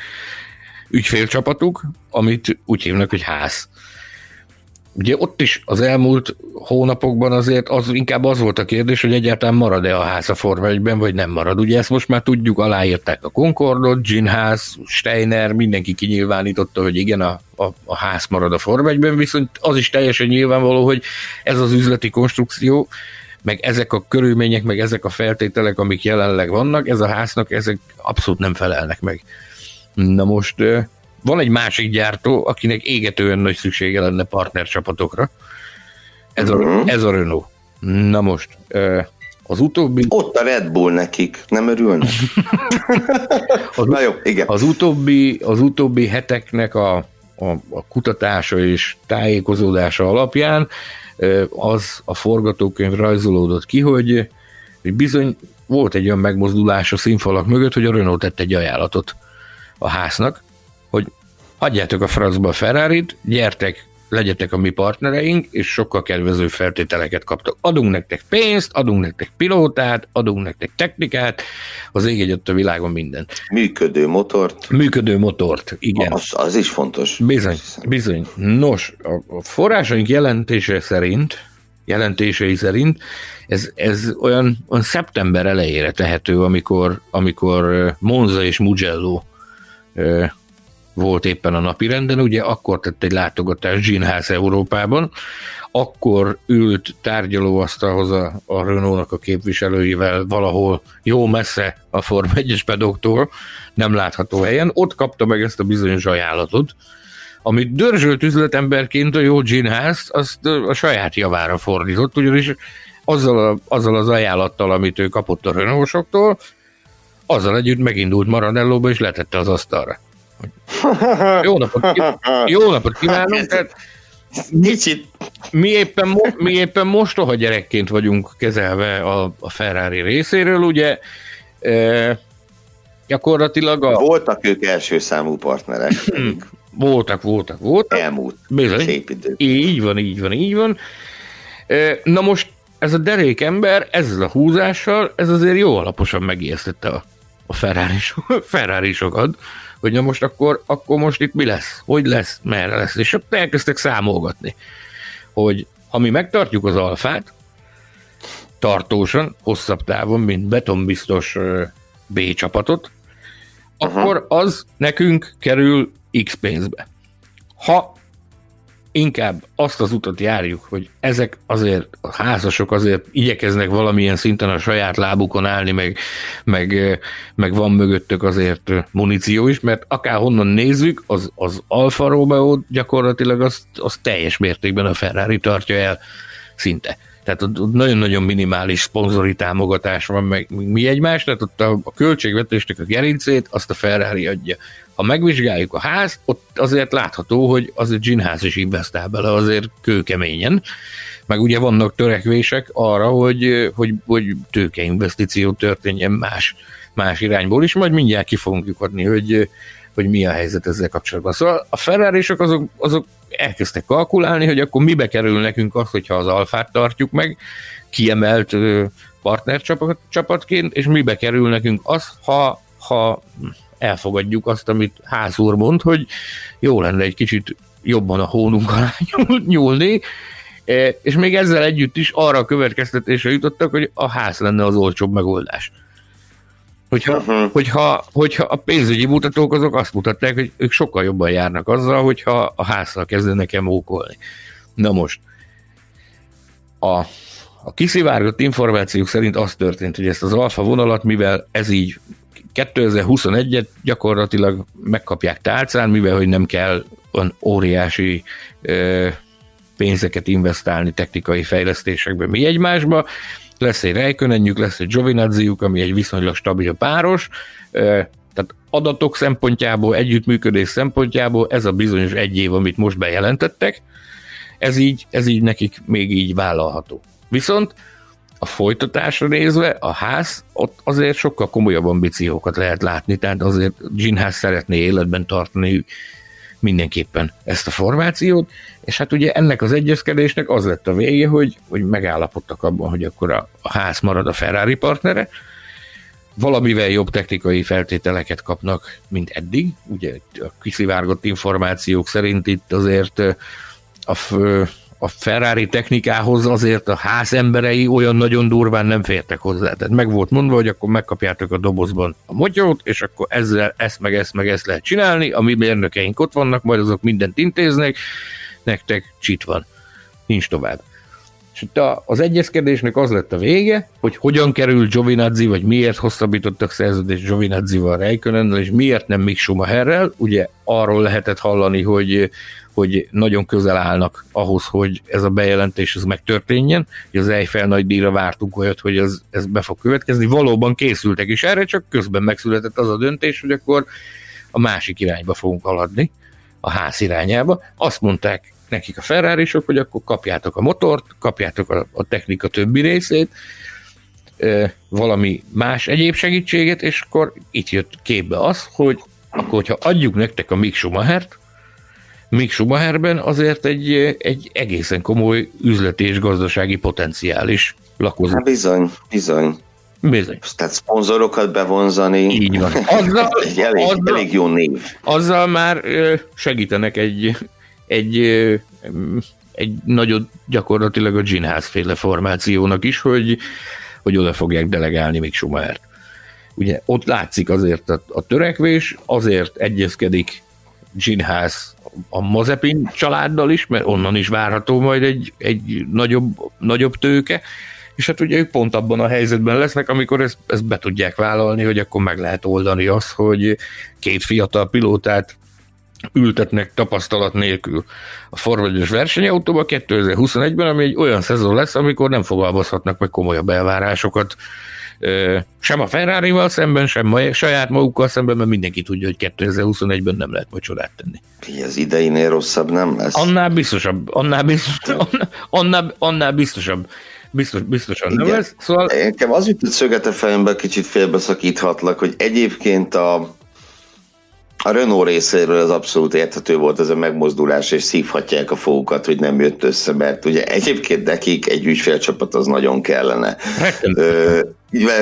ügyfélcsapatuk, amit úgy hívnak, hogy ház. Ugye ott is az elmúlt hónapokban azért az inkább az volt a kérdés, hogy egyáltalán marad-e a ház a Forma 1 vagy nem marad. Ugye ezt most már tudjuk, aláírták a Concordot, Ginház, Steiner, mindenki kinyilvánította, hogy igen, a, a, a ház marad a Forma 1 viszont az is teljesen nyilvánvaló, hogy ez az üzleti konstrukció, meg ezek a körülmények, meg ezek a feltételek, amik jelenleg vannak, ez a háznak, ezek abszolút nem felelnek meg. Na most van egy másik gyártó, akinek égetően nagy szüksége lenne partnercsapatokra. Ez a, uh-huh. ez a Renault. Na most, az utóbbi... Ott a Red Bull nekik, nem örülnek? (laughs) az, Na jó, igen. Az utóbbi, az utóbbi heteknek a, a, a kutatása és tájékozódása alapján az a forgatókönyv rajzolódott ki, hogy, hogy bizony volt egy olyan megmozdulás a színfalak mögött, hogy a Renault tett egy ajánlatot a háznak, hogy hagyjátok a francba a ferrari gyertek, legyetek a mi partnereink, és sokkal kedvező feltételeket kaptok. Adunk nektek pénzt, adunk nektek pilótát, adunk nektek technikát, az ég egyet a világon minden. Működő motort. Működő motort, igen. Az, az is fontos. Bizony, bizony. Nos, a forrásaink jelentése szerint, jelentései szerint ez, ez olyan, olyan szeptember elejére tehető, amikor, amikor Monza és Mugello volt éppen a napi renden, ugye akkor tett egy látogatás Ginház Európában, akkor ült tárgyalóasztalhoz a, a Renault-nak a képviselőivel valahol jó messze a Form 1-es pedoktól, nem látható helyen, ott kapta meg ezt a bizonyos ajánlatot, amit dörzsölt üzletemberként a jó Ginház, azt a saját javára fordított, ugyanis azzal, a, azzal az ajánlattal, amit ő kapott a Renault-soktól, azzal együtt megindult Maranellóba, és letette az asztalra. Jó napot, jó napot kívánok! Tehát Kicsit. Mi éppen, mi éppen mostoha gyerekként vagyunk kezelve a, a Ferrari részéről, ugye e, gyakorlatilag a... Voltak ők első számú partnerek. Hmm. voltak, voltak, voltak. Elmúlt. Bizony. Szép idő. Így van, így van, így van. E, na most ez a derék ember ezzel a húzással, ez azért jó alaposan megijesztette a, a Ferrari, Ferrari sokat hogy na most akkor, akkor most itt mi lesz, hogy lesz, merre lesz, és ott elkezdtek számolgatni, hogy ha mi megtartjuk az alfát, tartósan, hosszabb távon, mint betonbiztos B csapatot, akkor az nekünk kerül X pénzbe. Ha inkább azt az utat járjuk, hogy ezek azért, a házasok azért igyekeznek valamilyen szinten a saját lábukon állni, meg, meg, meg van mögöttök azért muníció is, mert akár honnan nézzük, az, az Alfa Romeo gyakorlatilag az, az teljes mértékben a Ferrari tartja el szinte. Tehát ott nagyon-nagyon minimális szponzori támogatás van, meg mi egymás, tehát ott a, a költségvetésnek a gerincét azt a Ferrari adja ha megvizsgáljuk a házt, ott azért látható, hogy az egy ginház is investál bele azért kőkeményen, meg ugye vannak törekvések arra, hogy, hogy, hogy tőkeinvestíció történjen más, más irányból is, majd mindjárt ki fogunk adni, hogy, hogy mi a helyzet ezzel kapcsolatban. Szóval a ferrari azok, azok elkezdtek kalkulálni, hogy akkor mibe kerül nekünk az, hogyha az alfát tartjuk meg, kiemelt partnercsapatként, és mibe kerül nekünk az, ha, ha elfogadjuk azt, amit házúr mond, hogy jó lenne egy kicsit jobban a hónunk alá (laughs) nyúlni, e, és még ezzel együtt is arra a következtetésre jutottak, hogy a ház lenne az olcsóbb megoldás. Hogyha, uh-huh. hogyha, hogyha a pénzügyi mutatók azok azt mutatták, hogy ők sokkal jobban járnak azzal, hogyha a házszal kezdenek el mókolni. Na most, a a kiszivárgott információk szerint az történt, hogy ezt az alfa vonalat, mivel ez így 2021-et gyakorlatilag megkapják tálcán, mivel hogy nem kell olyan óriási ö, pénzeket investálni technikai fejlesztésekbe. Mi egymásba, lesz egy Rejkönenjük, lesz egy Giovinazziuk, ami egy viszonylag stabil páros, tehát adatok szempontjából, együttműködés szempontjából ez a bizonyos egy év, amit most bejelentettek, ez így, ez így nekik még így vállalható. Viszont a folytatásra nézve a ház, ott azért sokkal komolyabb ambíciókat lehet látni, tehát azért Ginház szeretné életben tartani mindenképpen ezt a formációt, és hát ugye ennek az egyezkedésnek az lett a vége, hogy, hogy megállapodtak abban, hogy akkor a, a ház marad a Ferrari partnere, valamivel jobb technikai feltételeket kapnak, mint eddig. Ugye a kiszivárgott információk szerint itt azért a, a Ferrari technikához azért a ház emberei olyan nagyon durván nem fértek hozzá. Tehát meg volt mondva, hogy akkor megkapjátok a dobozban a motyót, és akkor ezzel ezt meg ezt meg ezt lehet csinálni, a mi mérnökeink ott vannak, majd azok mindent intéznek, nektek csit van. Nincs tovább. És itt az egyezkedésnek az lett a vége, hogy hogyan kerül Giovinazzi, vagy miért hosszabbítottak szerződést Giovinazzi-val Reikönennel, és miért nem Mick Schumacherrel. Ugye arról lehetett hallani, hogy hogy nagyon közel állnak ahhoz, hogy ez a bejelentés ez megtörténjen. Az Eiffel nagy díjra vártunk olyat, hogy ez, ez be fog következni. Valóban készültek is erre, csak közben megszületett az a döntés, hogy akkor a másik irányba fogunk haladni, a ház irányába. Azt mondták nekik a ferrari hogy akkor kapjátok a motort, kapjátok a, a technika többi részét, valami más egyéb segítséget, és akkor itt jött képbe az, hogy akkor, hogyha adjuk nektek a Mick Schumachert, Mick Schumacherben azért egy, egy egészen komoly üzleti és gazdasági potenciális lakozik. Hát bizony, bizony. Bizony. Tehát szponzorokat bevonzani. Így van. (laughs) Azzal, egy elég, azzal, elég jó név. Azzal már segítenek egy, egy, egy nagyon gyakorlatilag a Ginház féle formációnak is, hogy, hogy oda fogják delegálni még Schumachert. Ugye ott látszik azért a, a törekvés, azért egyezkedik Ginház a Mazepin családdal is, mert onnan is várható majd egy, egy nagyobb, nagyobb tőke, és hát ugye ők pont abban a helyzetben lesznek, amikor ezt, ezt be tudják vállalni, hogy akkor meg lehet oldani azt, hogy két fiatal pilótát ültetnek tapasztalat nélkül a forvagyos versenyautóba 2021-ben, ami egy olyan szezon lesz, amikor nem fogalmazhatnak meg komolyabb elvárásokat sem a Ferrari-val szemben, sem a saját magukkal szemben, mert mindenki tudja, hogy 2021-ben nem lehet majd csodát tenni. Az ideinél rosszabb nem lesz? Annál biztosabb, annál, biztosabb, annál, annál biztosabb. Biztos, biztosan Igen. nem lesz. Szóval... Nekem az jutott szöget a fejembe, kicsit félbeszakíthatlak, hogy egyébként a, a Renault részéről az abszolút érthető volt ez a megmozdulás, és szívhatják a fogukat, hogy nem jött össze, mert ugye egyébként nekik egy ügyfélcsapat az nagyon kellene. Ö,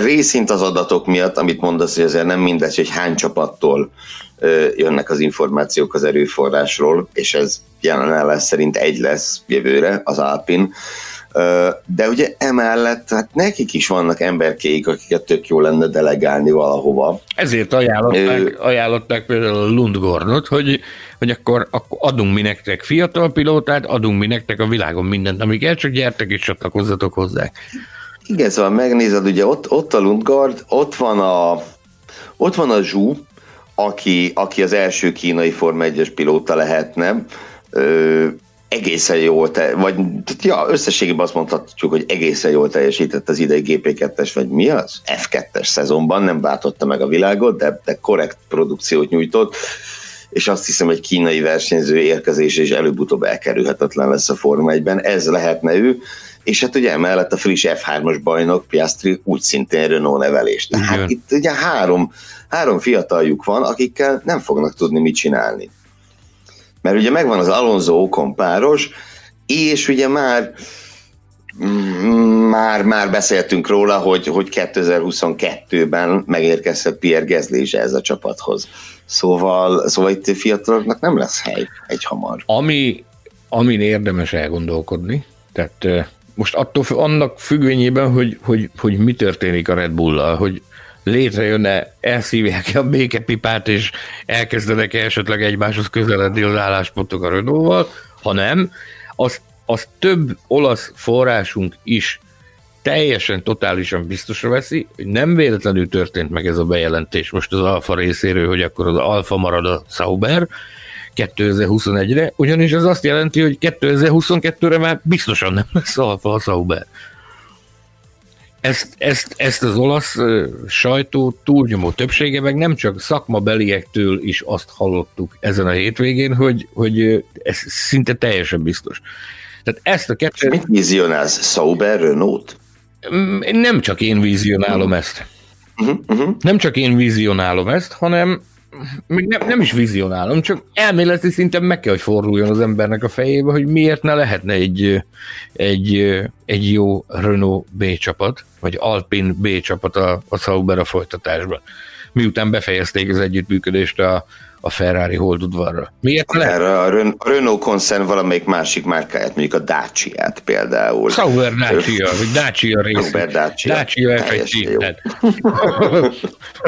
részint az adatok miatt, amit mondasz, hogy azért nem mindegy, hogy hány csapattól ö, jönnek az információk az erőforrásról, és ez jelen szerint egy lesz jövőre, az Alpin de ugye emellett hát nekik is vannak emberkéik, akiket tök jó lenne delegálni valahova. Ezért ajánlották, ő... ajánlották például a Lundgornot, hogy, hogy akkor, akkor adunk mi nektek fiatal pilótát, adunk mi nektek a világon mindent, amíg el csak gyertek és csatlakozzatok hozzá. Igen, szóval megnézed, ugye ott, ott a Lundgard, ott van a, ott van a Zsú, aki, aki az első kínai Forma 1-es pilóta lehetne, egészen jól, te, vagy ja, összességében azt mondhatjuk, hogy egészen jól teljesített az idei GP2-es, vagy mi az? F2-es szezonban, nem váltotta meg a világot, de, de korrekt produkciót nyújtott, és azt hiszem, hogy kínai versenyző érkezés és előbb-utóbb elkerülhetetlen lesz a Forma 1-ben, ez lehetne ő, és hát ugye emellett a friss F3-as bajnok Piastri úgy szintén Renault nevelés. Tehát Igen. itt ugye három, három fiataljuk van, akikkel nem fognak tudni mit csinálni. Mert ugye megvan az Alonso Ocon páros, és ugye már már, már beszéltünk róla, hogy, hogy 2022-ben megérkezhet Pierre Gasly is ez a csapathoz. Szóval, szóval itt fiataloknak nem lesz hely egy hamar. Ami, amin érdemes elgondolkodni, tehát most attól annak függvényében, hogy, hogy, hogy mi történik a Red Bull-lal, hogy létrejönne, elszívják a békepipát, és elkezdenek esetleg egymáshoz közeledni az álláspontok a Renault-val, ha nem, az, az több olasz forrásunk is teljesen, totálisan biztosra veszi, hogy nem véletlenül történt meg ez a bejelentés most az Alfa részéről, hogy akkor az Alfa marad a Sauber 2021-re, ugyanis ez azt jelenti, hogy 2022-re már biztosan nem lesz Alfa a Sauber. Ezt, ezt, ezt az olasz sajtó túlnyomó többsége, meg nem csak szakmabeliektől is azt hallottuk ezen a hétvégén, hogy, hogy ez szinte teljesen biztos. Tehát ezt a kettőt... Mit vizionálsz? Sauber Renault? Mm, nem csak én vizionálom uh-huh. ezt. Uh-huh, uh-huh. Nem csak én vizionálom ezt, hanem még nem, nem is vizionálom, csak elméleti szinten meg kell, hogy forduljon az embernek a fejébe, hogy miért ne lehetne egy, egy, egy jó Renault B csapat, vagy Alpine B csapat a, a Sauber a folytatásban. Miután befejezték az együttműködést a, a Ferrari holdudvarra. Miért ne Erre a, Ren- a Renault koncern valamelyik másik márkáját, mondjuk a Dacia-t például. Sauber Dacia, vagy Dacia rész. Sauber Dacia. Dacia F1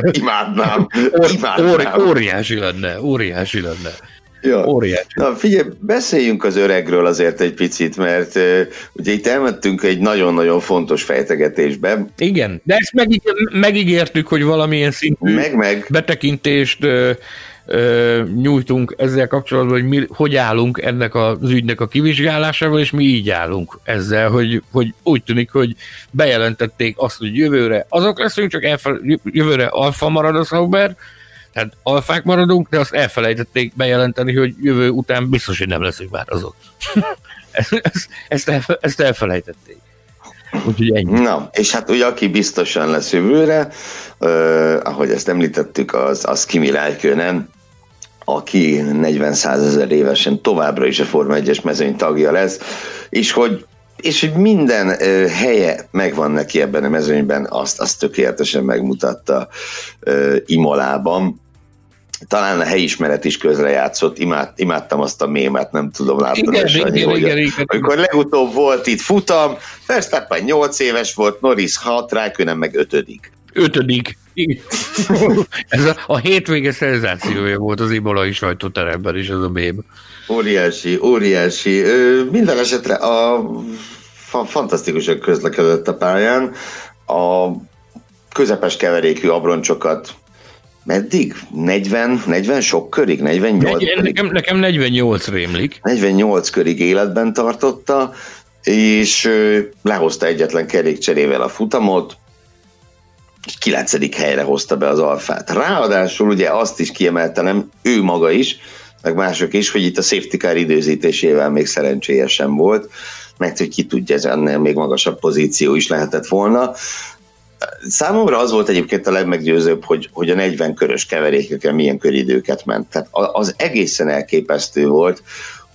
(laughs) Imádnám. Imádnám. óriási lenne, óriási lenne. Ja. Óriási. Na figyelj, beszéljünk az öregről azért egy picit, mert uh, ugye itt elmentünk egy nagyon-nagyon fontos fejtegetésbe. Igen, de ezt megíg- megígértük, hogy valamilyen szintű meg, meg. betekintést uh, nyújtunk ezzel kapcsolatban, hogy mi, hogy állunk ennek az ügynek a kivizsgálásával, és mi így állunk ezzel, hogy, hogy úgy tűnik, hogy bejelentették azt, hogy jövőre azok leszünk, csak elfele, jövőre alfa marad a Sauber, tehát alfák maradunk, de azt elfelejtették bejelenteni, hogy jövő után biztos, hogy nem leszünk már azok. (laughs) ezt, ezt, elfe, ezt elfelejtették. Úgyhogy ennyi. Na, és hát ugye aki biztosan lesz jövőre, uh, ahogy ezt említettük, az, az Kimi Räikkönen, aki 40 ezer évesen továbbra is a Forma 1-es mezőny tagja lesz, és hogy és hogy minden helye megvan neki ebben a mezőnyben, azt, azt tökéletesen megmutatta uh, Imolában talán a helyismeret is közrejátszott, Imád, imádtam azt a mémet, nem tudom, látni. igen, Sanyi, igen, hogy igen, igen, amikor legutóbb volt itt futam, Verstappen 8 éves volt, Norris 6, Rákönen meg 5 Ötödik. (laughs) ez a, a hétvége szenzációja volt az ibolai sajtóteremben is, az a mém. Óriási, óriási. Ö, minden esetre a fa, fantasztikusan közlekedett a pályán. A közepes keverékű abroncsokat meddig? 40, 40 sok körig? 48 Negy, körig? Nekem, nekem 48 rémlik. 48 körig életben tartotta, és lehozta egyetlen kerékcserével a futamot, és 9. helyre hozta be az alfát. Ráadásul ugye azt is kiemelte, nem ő maga is, meg mások is, hogy itt a safety car időzítésével még szerencséjesen volt, mert hogy ki tudja, ez ennél még magasabb pozíció is lehetett volna. Számomra az volt egyébként a legmeggyőzőbb, hogy, hogy a 40 körös keverékeken milyen köridőket ment. Tehát az egészen elképesztő volt,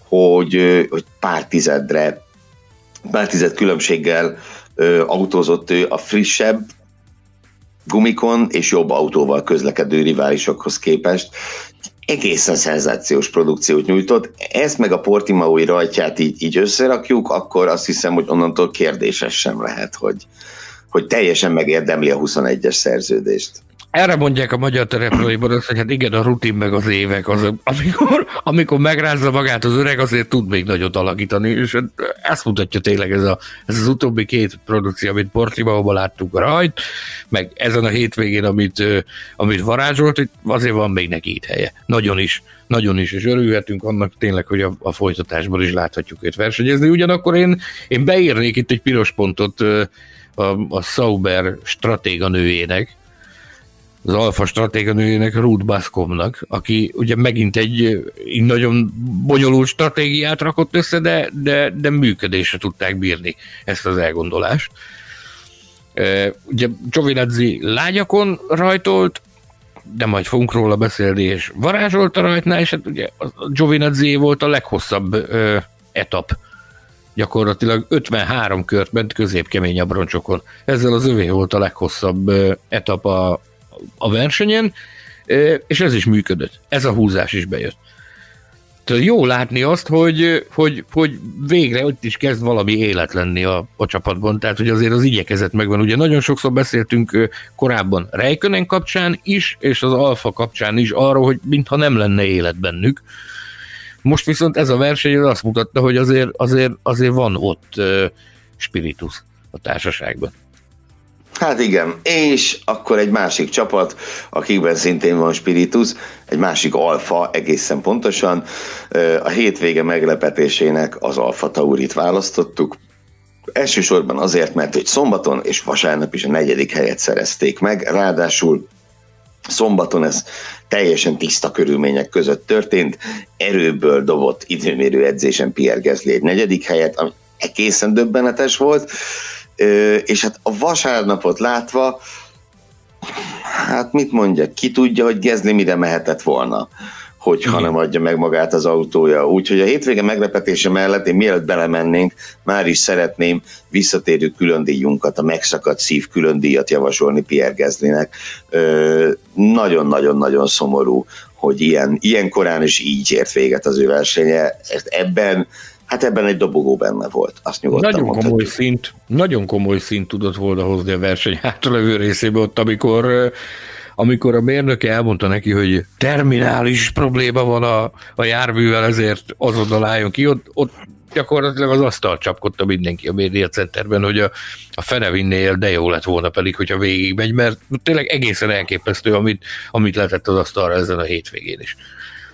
hogy, hogy pár tizedre, pár tized különbséggel autózott ő a frissebb gumikon és jobb autóval közlekedő riválisokhoz képest. Egészen szenzációs produkciót nyújtott. Ezt meg a Portimaui rajtját így, így összerakjuk, akkor azt hiszem, hogy onnantól kérdéses sem lehet, hogy, hogy teljesen megérdemli a 21-es szerződést. Erre mondják a magyar terepülőiparok, hogy hát igen, a rutin meg az évek, az, amikor, amikor megrázza magát az öreg, azért tud még nagyot alakítani, és hát ezt mutatja tényleg ez, a, ez az utóbbi két produkció, amit Portimaóban láttuk rajt, meg ezen a hétvégén, amit, amit varázsolt, hogy azért van még neki itt helye. Nagyon is, nagyon is, és örülhetünk annak tényleg, hogy a, a folytatásban is láthatjuk őt versenyezni. Ugyanakkor én, én beírnék itt egy piros pontot a, a Sauber stratéganőjének, az alfa stratéganőjének, Ruth Bascomnak, aki ugye megint egy, egy nagyon bonyolult stratégiát rakott össze, de, de, de működésre tudták bírni ezt az elgondolást. Ugye Giovinazzi lágyakon rajtolt, de majd fogunk róla beszélni, és a rajtnál, és hát ugye a Giovinazzi volt a leghosszabb ö, etap gyakorlatilag 53 kört ment középkemény abroncsokon. Ezzel az övé volt a leghosszabb etap a, a versenyen, és ez is működött. Ez a húzás is bejött. Tehát jó látni azt, hogy, hogy, hogy végre ott is kezd valami élet lenni a, a csapatban, tehát hogy azért az igyekezet megvan. Ugye nagyon sokszor beszéltünk korábban Rejkönen kapcsán is, és az Alfa kapcsán is arról, hogy mintha nem lenne élet bennük. Most viszont ez a verseny azt mutatta, hogy azért, azért, azért van ott spiritus. a társaságban. Hát igen, és akkor egy másik csapat, akikben szintén van spiritus, egy másik alfa egészen pontosan. A hétvége meglepetésének az Alfa Taurit választottuk. Elsősorban azért, mert hogy szombaton és vasárnap is a negyedik helyet szerezték meg, ráadásul Szombaton ez teljesen tiszta körülmények között történt, erőből dobott időmérő edzésen Pierre Gasly egy negyedik helyet, ami egészen döbbenetes volt, és hát a vasárnapot látva, hát mit mondja, ki tudja, hogy Gezli mire mehetett volna hogyha nem adja meg magát az autója. Úgyhogy a hétvége meglepetése mellett én mielőtt belemennénk, már is szeretném visszatérő különdíjunkat, a megszakadt szív különdíjat javasolni Pierre Gezlinek. Nagyon-nagyon-nagyon szomorú, hogy ilyen, ilyen korán is így ért véget az ő versenye. Ebben Hát ebben egy dobogó benne volt, azt nyugodtan Nagyon komoly szint, nagyon komoly szint tudott volna hozni a verseny hátralevő részébe ott, amikor amikor a mérnöke elmondta neki, hogy terminális probléma van a, a járművel, ezért azonnal álljon ki, ott, ott gyakorlatilag az asztal csapkodta mindenki a médiacenterben, hogy a, a fene vinnél, de jó lett volna pedig, hogyha végigmegy, mert tényleg egészen elképesztő, amit, amit letett az asztalra ezen a hétvégén is.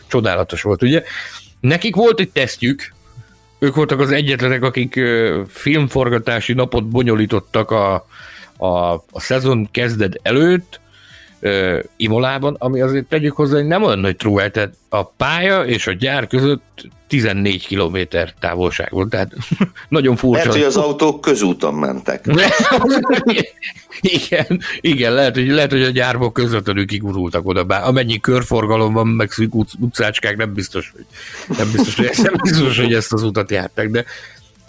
Csodálatos volt, ugye? Nekik volt egy tesztjük, ők voltak az egyetlenek, akik filmforgatási napot bonyolítottak a, a, a szezon kezdet előtt, uh, Imolában, ami azért tegyük hozzá, hogy nem olyan nagy true, tehát a pálya és a gyár között 14 kilométer távolság volt, tehát (laughs) nagyon furcsa. Lehet, hogy az autók közúton mentek. (laughs) igen, igen, lehet, hogy, lehet, hogy a gyárból közvetlenül kigurultak oda, bár amennyi körforgalom van, meg szűk utcácskák, nem biztos, hogy, nem biztos, hogy, nem biztos, hogy ezt az utat jártak, de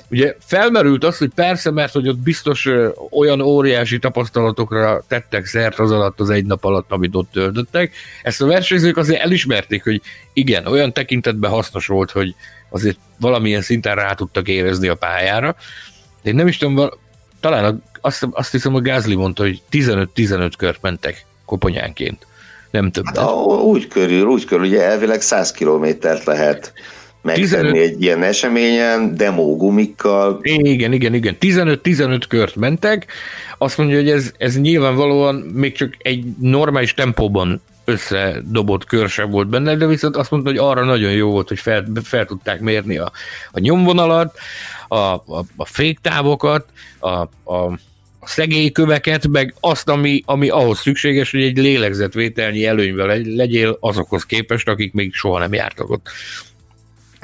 Ugye felmerült az, hogy persze, mert hogy ott biztos olyan óriási tapasztalatokra tettek szert az alatt az egy nap alatt, amit ott töltöttek. Ezt a versenyzők azért elismerték, hogy igen, olyan tekintetben hasznos volt, hogy azért valamilyen szinten rá tudtak érezni a pályára. Én nem is tudom, talán azt, azt hiszem a Gázli mondta, hogy 15-15 kört mentek koponyánként. Nem többet. Hát, úgy körül, úgy körül, ugye elvileg 100 kilométert lehet megtenni 15... egy ilyen eseményen, demo gumikkal. Igen, igen, igen. 15-15 kört mentek. Azt mondja, hogy ez, ez nyilvánvalóan még csak egy normális tempóban összedobott kör sem volt benne, de viszont azt mondta, hogy arra nagyon jó volt, hogy fel, fel tudták mérni a, a nyomvonalat, a, a, a féktávokat, a, a, a szegélyköveket, meg azt, ami, ami ahhoz szükséges, hogy egy lélegzetvételnyi előnyvel legyél azokhoz képest, akik még soha nem jártak ott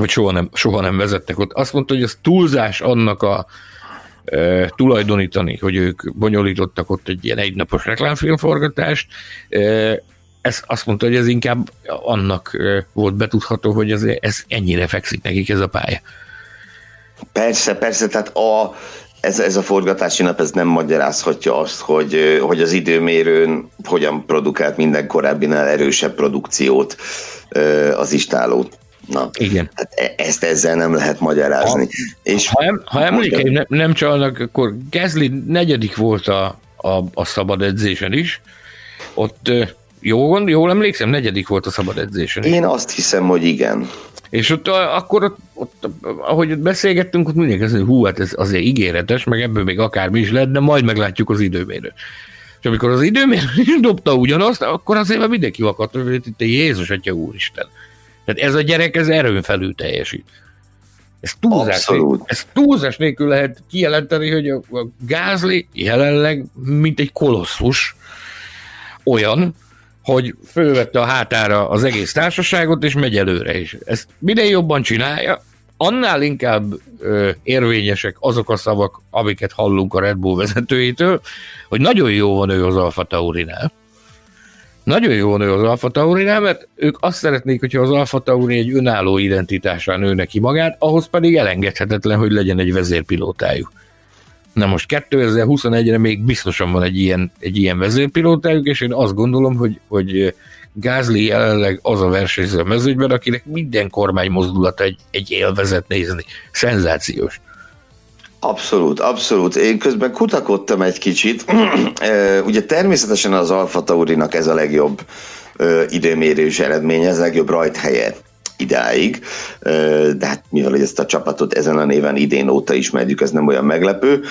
vagy soha nem, soha nem vezettek ott. Azt mondta, hogy ez túlzás annak a e, tulajdonítani, hogy ők bonyolítottak ott egy ilyen egynapos reklámfilmforgatást. E, ez azt mondta, hogy ez inkább annak volt betudható, hogy ez, ez ennyire fekszik nekik ez a pálya. Persze, persze, tehát a, ez, ez a forgatási nap ez nem magyarázhatja azt, hogy, hogy az időmérőn hogyan produkált minden korábbinál erősebb produkciót az istáló Na, Igen. Hát e- ezt ezzel nem lehet magyarázni. Ha, és ha, em, ha emlékeim nem, nem csalnak, akkor Gezli negyedik volt a, a, a szabad edzésen is. Ott jól, jól emlékszem, negyedik volt a szabad edzésen. Én azt hiszem, hogy igen. És ott akkor, ott, ott, ahogy ott beszélgettünk, ott mindenki azt mondja, hú, hát ez azért ígéretes, meg ebből még akármi is lehet, de majd meglátjuk az időmérőt. És amikor az időmérő is dobta ugyanazt, akkor azért mindenki vakadt, hogy itt Jézus, atya úristen. Tehát ez a gyerek, ez erőn felül teljesít. Ez túlzás, nélkül, ez túlzás nélkül lehet kijelenteni, hogy a, a Gázli jelenleg, mint egy kolosszus, olyan, hogy fölvette a hátára az egész társaságot, és megy előre is. Ezt minél jobban csinálja, annál inkább ö, érvényesek azok a szavak, amiket hallunk a Red Bull vezetőjétől, hogy nagyon jó van ő az Alfa Taurinál. Nagyon jó nő az Alfa tauri mert ők azt szeretnék, hogyha az Alfa Tauri egy önálló identitásra nő neki magát, ahhoz pedig elengedhetetlen, hogy legyen egy vezérpilótájuk. Na most 2021-re még biztosan van egy ilyen, egy ilyen vezérpilótájuk, és én azt gondolom, hogy, hogy Gázli jelenleg az a versenyző a mezőgyben, akinek minden kormány mozdulata egy, egy élvezet nézni. Szenzációs. Abszolút, abszolút. Én közben kutakodtam egy kicsit. (clears throat) Ugye természetesen az Alfa Taurinak ez a legjobb időmérős eredménye, ez a legjobb rajthelye idáig, de hát mivel ezt a csapatot ezen a néven idén óta ismerjük, ez nem olyan meglepő.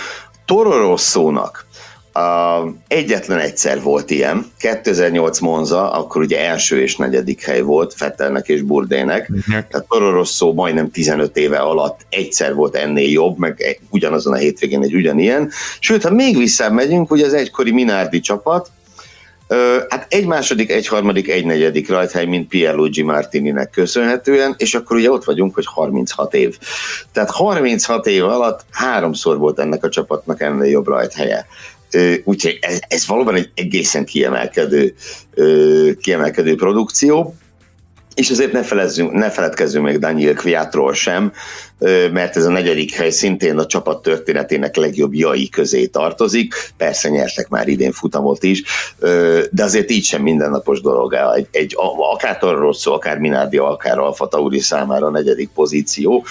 Toro Rosso-nak a, egyetlen egyszer volt ilyen, 2008 Monza, akkor ugye első és negyedik hely volt Fettelnek és Burdének, tehát Toro Rosso majdnem 15 éve alatt egyszer volt ennél jobb, meg ugyanazon a hétvégén egy ugyanilyen, sőt, ha még visszamegyünk, ugye az egykori Minardi csapat, Hát egy második, egy harmadik, egy negyedik rajthely, mint Pierluigi Martininek köszönhetően, és akkor ugye ott vagyunk, hogy 36 év. Tehát 36 év alatt háromszor volt ennek a csapatnak ennél jobb rajthelye. Úgyhogy ez, ez valóban egy egészen kiemelkedő, kiemelkedő produkció. És azért ne, felezzünk, ne feledkezzünk még Daniel Kviatról sem, mert ez a negyedik hely szintén a csapat történetének legjobb jai közé tartozik. Persze nyertek már idén futamot is, de azért így sem mindennapos dolog. Egy, egy akár Toro szó, akár Minardi, akár Alfa Tauri számára a negyedik pozíció.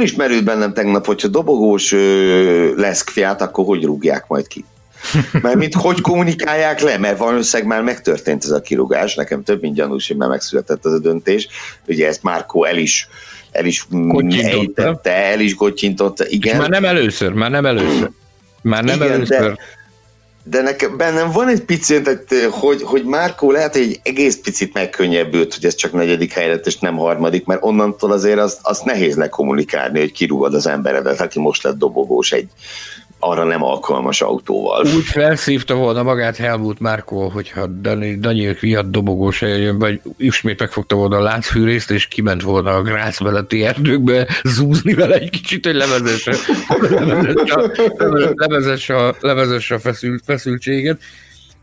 Is merült bennem tegnap, hogyha dobogós lesz Kviat, akkor hogy rúgják majd ki? (laughs) Mert mit, hogy kommunikálják le? Mert valószínűleg már megtörtént ez a kirúgás, nekem több mint gyanús, hogy már megszületett az a döntés. Ugye ezt Márkó el is el is ejtette, el is gottyintotta, igen. És már nem először, már nem először. Már nem igen, először. De, de nekem bennem van egy picit, hogy, hogy Márkó lehet, hogy egy egész picit megkönnyebbült, hogy ez csak negyedik hely lett, és nem harmadik, mert onnantól azért azt, azt nehéz lekommunikálni, hogy kirúgod az emberedet, aki most lett dobogós egy arra nem alkalmas autóval. Úgy felszívta volna magát Helmut Márkó, hogyha Daniel Kviat dobogós eljön, vagy ismét megfogta volna a láncfűrészt, és kiment volna a grász melletti erdőkbe zúzni vele egy kicsit, hogy levezesse, levezesse a, levezesse a feszült, feszültséget.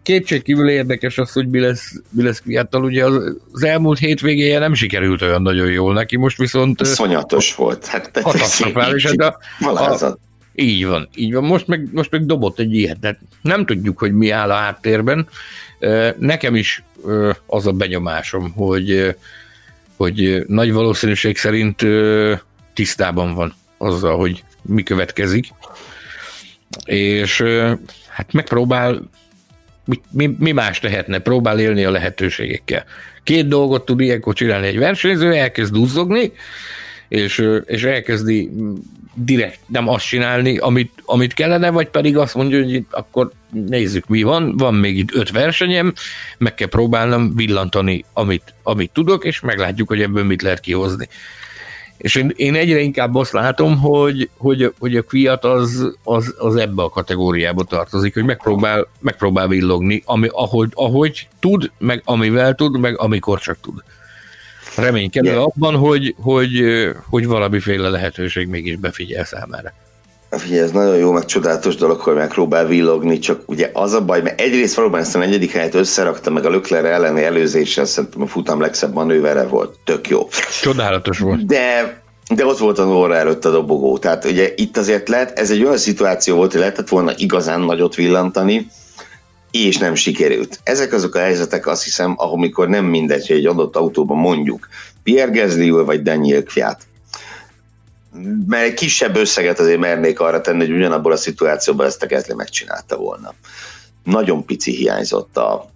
Kétségkívül érdekes az, hogy mi lesz, mi lesz Kviattal. Ugye az, az elmúlt hétvégéje nem sikerült olyan nagyon jól neki, most viszont... Szonyatos volt. Hát, katasztrofális. De a, a, így van, így van. Most meg, most meg dobott egy ilyet, de nem tudjuk, hogy mi áll a háttérben. Nekem is az a benyomásom, hogy, hogy nagy valószínűség szerint tisztában van azzal, hogy mi következik, és hát megpróbál, mi, mi, mi más lehetne, próbál élni a lehetőségekkel. Két dolgot tud ilyenkor csinálni egy versenyző, elkezd duzzogni, és, és elkezdi direkt nem azt csinálni, amit, amit kellene, vagy pedig azt mondja, hogy akkor nézzük, mi van, van még itt öt versenyem, meg kell próbálnom villantani, amit, amit tudok, és meglátjuk, hogy ebből mit lehet kihozni. És én, én egyre inkább azt látom, hogy, hogy, hogy a Kviat az, az, az ebbe a kategóriába tartozik, hogy megpróbál, megpróbál villogni, ami, ahogy, ahogy tud, meg amivel tud, meg amikor csak tud reménykedve yeah. abban, hogy, hogy, hogy valamiféle lehetőség mégis befigyel számára. Figyelj, ez nagyon jó, meg csodálatos dolog, hogy megpróbál villogni, csak ugye az a baj, mert egyrészt valóban ezt a negyedik helyet összerakta, meg a Lökler elleni előzéssel szerintem a futam legszebb manővere volt, tök jó. Csodálatos volt. De de ott volt a Nóra előtt a dobogó, tehát ugye itt azért lehet, ez egy olyan szituáció volt, hogy lehetett volna igazán nagyot villantani, és nem sikerült. Ezek azok a helyzetek, azt hiszem, amikor nem mindegy, hogy egy adott autóban mondjuk Pierre Gasly vagy Daniel Kviat. Mert egy kisebb összeget azért mernék arra tenni, hogy ugyanabból a szituációban ezt a Gasly megcsinálta volna. Nagyon pici hiányzott a,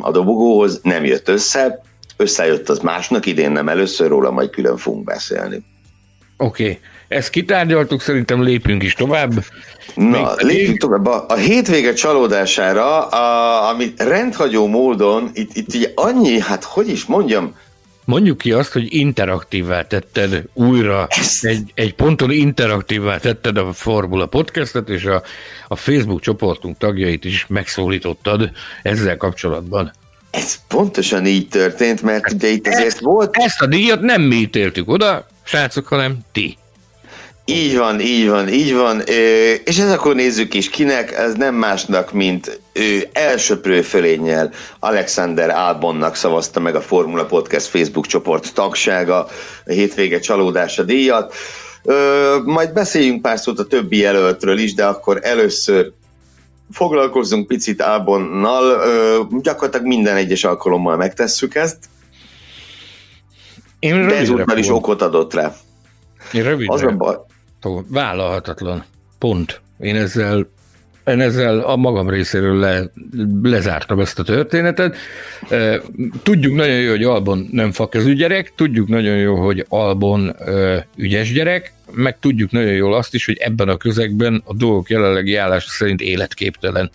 a dobogóhoz, nem jött össze, összejött az másnak, idén nem először róla, majd külön fogunk beszélni. Oké, okay. Ezt kitárgyaltuk, szerintem lépünk is tovább. Na, lépjünk tovább. A, a hétvége csalódására, a, amit rendhagyó módon, itt, itt ugye annyi, hát hogy is mondjam, Mondjuk ki azt, hogy interaktívvá tetted újra, egy, egy ponton interaktívvá tetted a Formula Podcastet, és a, a Facebook csoportunk tagjait is megszólítottad ezzel kapcsolatban. Ez pontosan így történt, mert ugye itt azért ezt, volt... Ezt a díjat nem mi ítéltük oda, srácok, hanem ti. Így van, így van, így van. És ez akkor nézzük is kinek, ez nem másnak, mint ő elsöprő fölénnyel Alexander Albonnak szavazta meg a Formula Podcast Facebook csoport tagsága a hétvége csalódása díjat. Majd beszéljünk pár szót a többi jelöltről is, de akkor először foglalkozzunk picit Albonnal. Gyakorlatilag minden egyes alkalommal megtesszük ezt. Én de ezúttal is okot adott rá. Én rövidre. Az a baj, Vállalhatatlan. Pont. Én ezzel én ezzel a magam részéről le, lezártam ezt a történetet. Tudjuk nagyon jó, hogy Albon nem fakezű gyerek, tudjuk nagyon jó, hogy Albon ügyes gyerek, meg tudjuk nagyon jól azt is, hogy ebben a közegben a dolgok jelenlegi állása szerint életképtelen.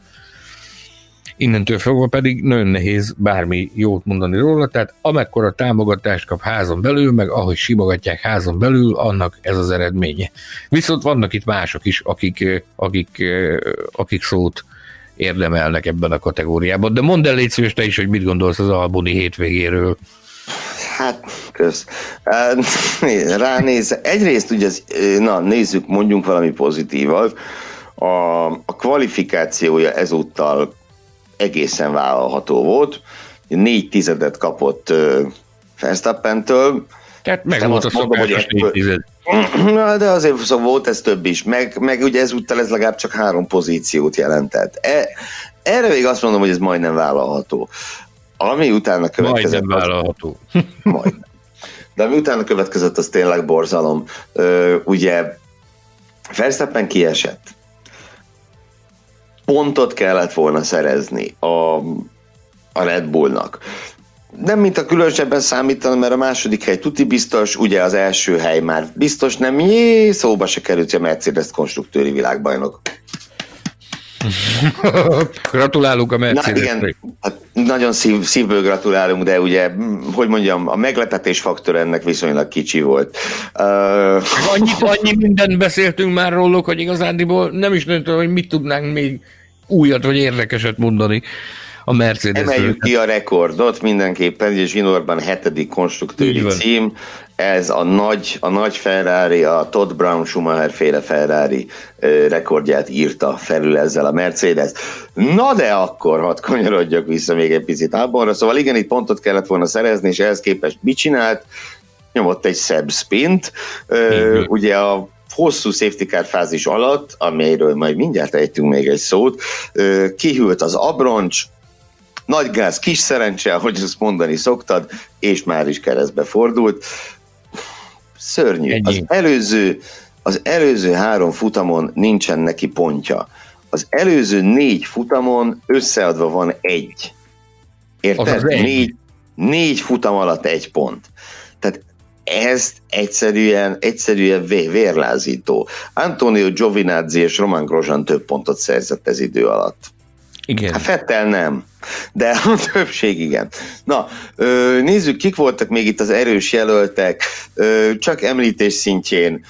Innentől fogva pedig nagyon nehéz bármi jót mondani róla, tehát amekkora támogatást kap házon belül, meg ahogy simogatják házon belül, annak ez az eredménye. Viszont vannak itt mások is, akik, akik, akik szót érdemelnek ebben a kategóriában. De mondd el légy szíves, te is, hogy mit gondolsz az albuni hétvégéről. Hát, kösz. Ránéz, egyrészt ugye, na nézzük, mondjunk valami pozitívat. A, a kvalifikációja ezúttal egészen vállalható volt. Négy tizedet kapott Verstappentől. Tehát meg volt a szokásos négy tized. (clears throat) Na, de azért szóval volt ez több is, meg, meg ugye ezúttal ez legalább csak három pozíciót jelentett. E, erre még azt mondom, hogy ez majdnem vállalható. Ami utána következett... Majdnem vállalható. Az, (laughs) majdnem. De ami utána következett, az tényleg borzalom. Ö, ugye Verstappen kiesett. Pontot kellett volna szerezni a, a Red Bullnak nem mint a különösebben számítani, mert a második hely tuti biztos, ugye az első hely már biztos nem, jé, szóba se került, hogy a Mercedes konstruktőri világbajnok. (laughs) Gratulálunk a Mercedes. Na, igen, hát nagyon szív, szívből gratulálunk, de ugye, hogy mondjam, a meglepetés faktor ennek viszonylag kicsi volt. Uh... Annyi, (laughs) annyi mindent beszéltünk már róluk, hogy igazándiból nem is tudom, hogy mit tudnánk még újat vagy érdekeset mondani a Mercedes. Emeljük ki a rekordot mindenképpen, ugye Zsinórban hetedik konstruktőri cím, ez a nagy, a nagy Ferrari, a Todd Brown Schumacher féle Ferrari rekordját írta felül ezzel a Mercedes. Na de akkor, hadd kanyarodjak vissza még egy picit abbanra, szóval igen, itt pontot kellett volna szerezni, és ehhez képest mit csinált? Nyomott egy szebb spint, ugye a hosszú safety car fázis alatt, amelyről majd mindjárt ejtünk még egy szót, kihűlt az abroncs, nagy gáz, kis szerencse, ahogy ezt mondani szoktad, és már is keresztbe fordult. Szörnyű. Ennyi. Az előző, az előző három futamon nincsen neki pontja. Az előző négy futamon összeadva van egy. Érted? Négy, négy futam alatt egy pont. Tehát ez egyszerűen, egyszerűen vérlázító. Antonio Giovinazzi és Roman Grosjean több pontot szerzett ez idő alatt. Igen. Hát Fettel nem, de a (laughs) többség igen. Na, nézzük, kik voltak még itt az erős jelöltek, csak említés szintjén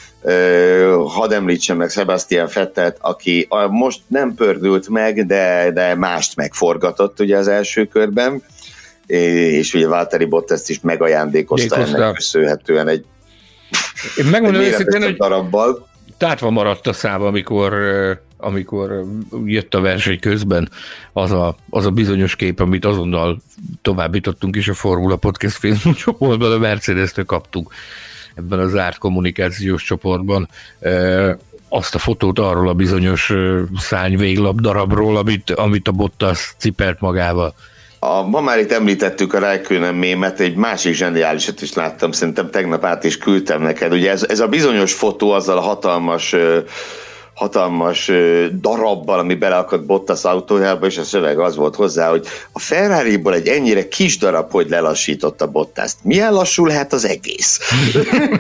hadd említsem meg Sebastian Fettelt, aki most nem pördült meg, de, de mást megforgatott ugye az első körben, és ugye Valtteri Bottas is megajándékozta Jékozta. ennek köszönhetően egy, Én megmondom egy őszintén, hogy darabbal. Tátva maradt a szám, amikor amikor jött a verseny közben, az a, az a bizonyos kép, amit azonnal továbbítottunk is a Formula Podcast Facebook csoportban, a Mercedes-től kaptuk ebben az zárt kommunikációs csoportban azt a fotót arról a bizonyos szányvéglap darabról, amit, amit a Bottas cipelt magával. A, ma már itt említettük a Rijkönen mémet, egy másik zseniálisat is láttam, szerintem tegnap át is küldtem neked. Ugye ez, ez a bizonyos fotó azzal a hatalmas hatalmas darabbal, ami beleakadt Bottas autójába, és a szöveg az volt hozzá, hogy a Ferrari-ból egy ennyire kis darab, hogy lelassította Bottaszt. Milyen lassú lehet az egész?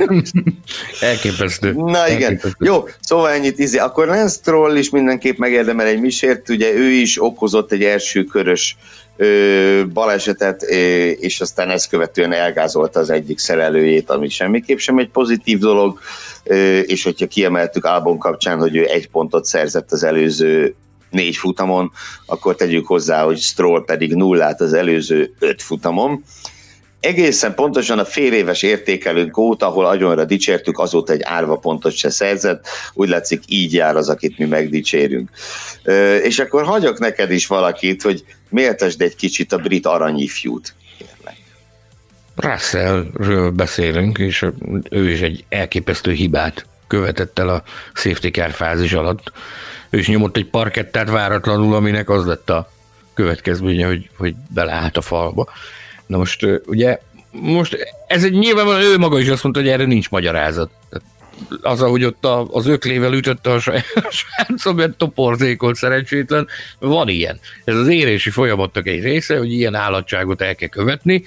(laughs) Elképesztő. Na igen. Elképesztő. Jó, szóval ennyit izé. Akkor Lance Stroll is mindenképp megérdemel egy misért, ugye ő is okozott egy első körös balesetet, és aztán ezt követően elgázolta az egyik szerelőjét, ami semmiképp sem egy pozitív dolog, és hogyha kiemeltük Albon kapcsán, hogy ő egy pontot szerzett az előző négy futamon, akkor tegyük hozzá, hogy Stroll pedig nullát az előző öt futamon. Egészen pontosan a fél éves értékelőnk óta, ahol agyonra dicsértük, azóta egy árva pontot se szerzett, úgy látszik így jár az, akit mi megdicsérünk. És akkor hagyok neked is valakit, hogy méltasd egy kicsit a brit aranyifjút. Russellről beszélünk, és ő is egy elképesztő hibát követett el a safety car fázis alatt. Ő is nyomott egy parkettát váratlanul, aminek az lett a következménye, hogy, hogy beleállt a falba. Na most ugye, most ez egy nyilvánvalóan ő maga is azt mondta, hogy erre nincs magyarázat. Az, ahogy ott a, az öklével ütötte a srácom, mert toporzékolt szerencsétlen, van ilyen. Ez az érési folyamatnak egy része, hogy ilyen állatságot el kell követni,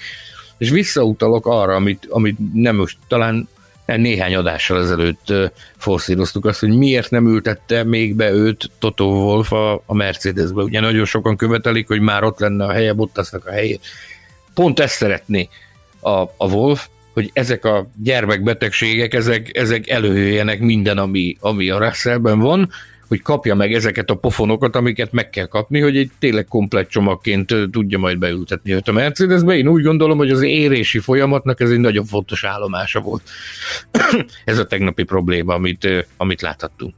és visszautalok arra, amit, amit nem most talán néhány adással ezelőtt forszíroztuk azt, hogy miért nem ültette még be őt Toto Wolf a, a Mercedesbe. Ugye nagyon sokan követelik, hogy már ott lenne a helye, Bottasnak a helyét. Pont ezt szeretné a, a Wolf, hogy ezek a gyermekbetegségek, ezek, ezek előjöjjenek minden, ami, ami a Russellben van, hogy kapja meg ezeket a pofonokat, amiket meg kell kapni, hogy egy tényleg komplett csomagként tudja majd beültetni őt a Mercedesbe. Én úgy gondolom, hogy az érési folyamatnak ez egy nagyon fontos állomása volt. (clears throat) ez a tegnapi probléma, amit, amit láthattunk.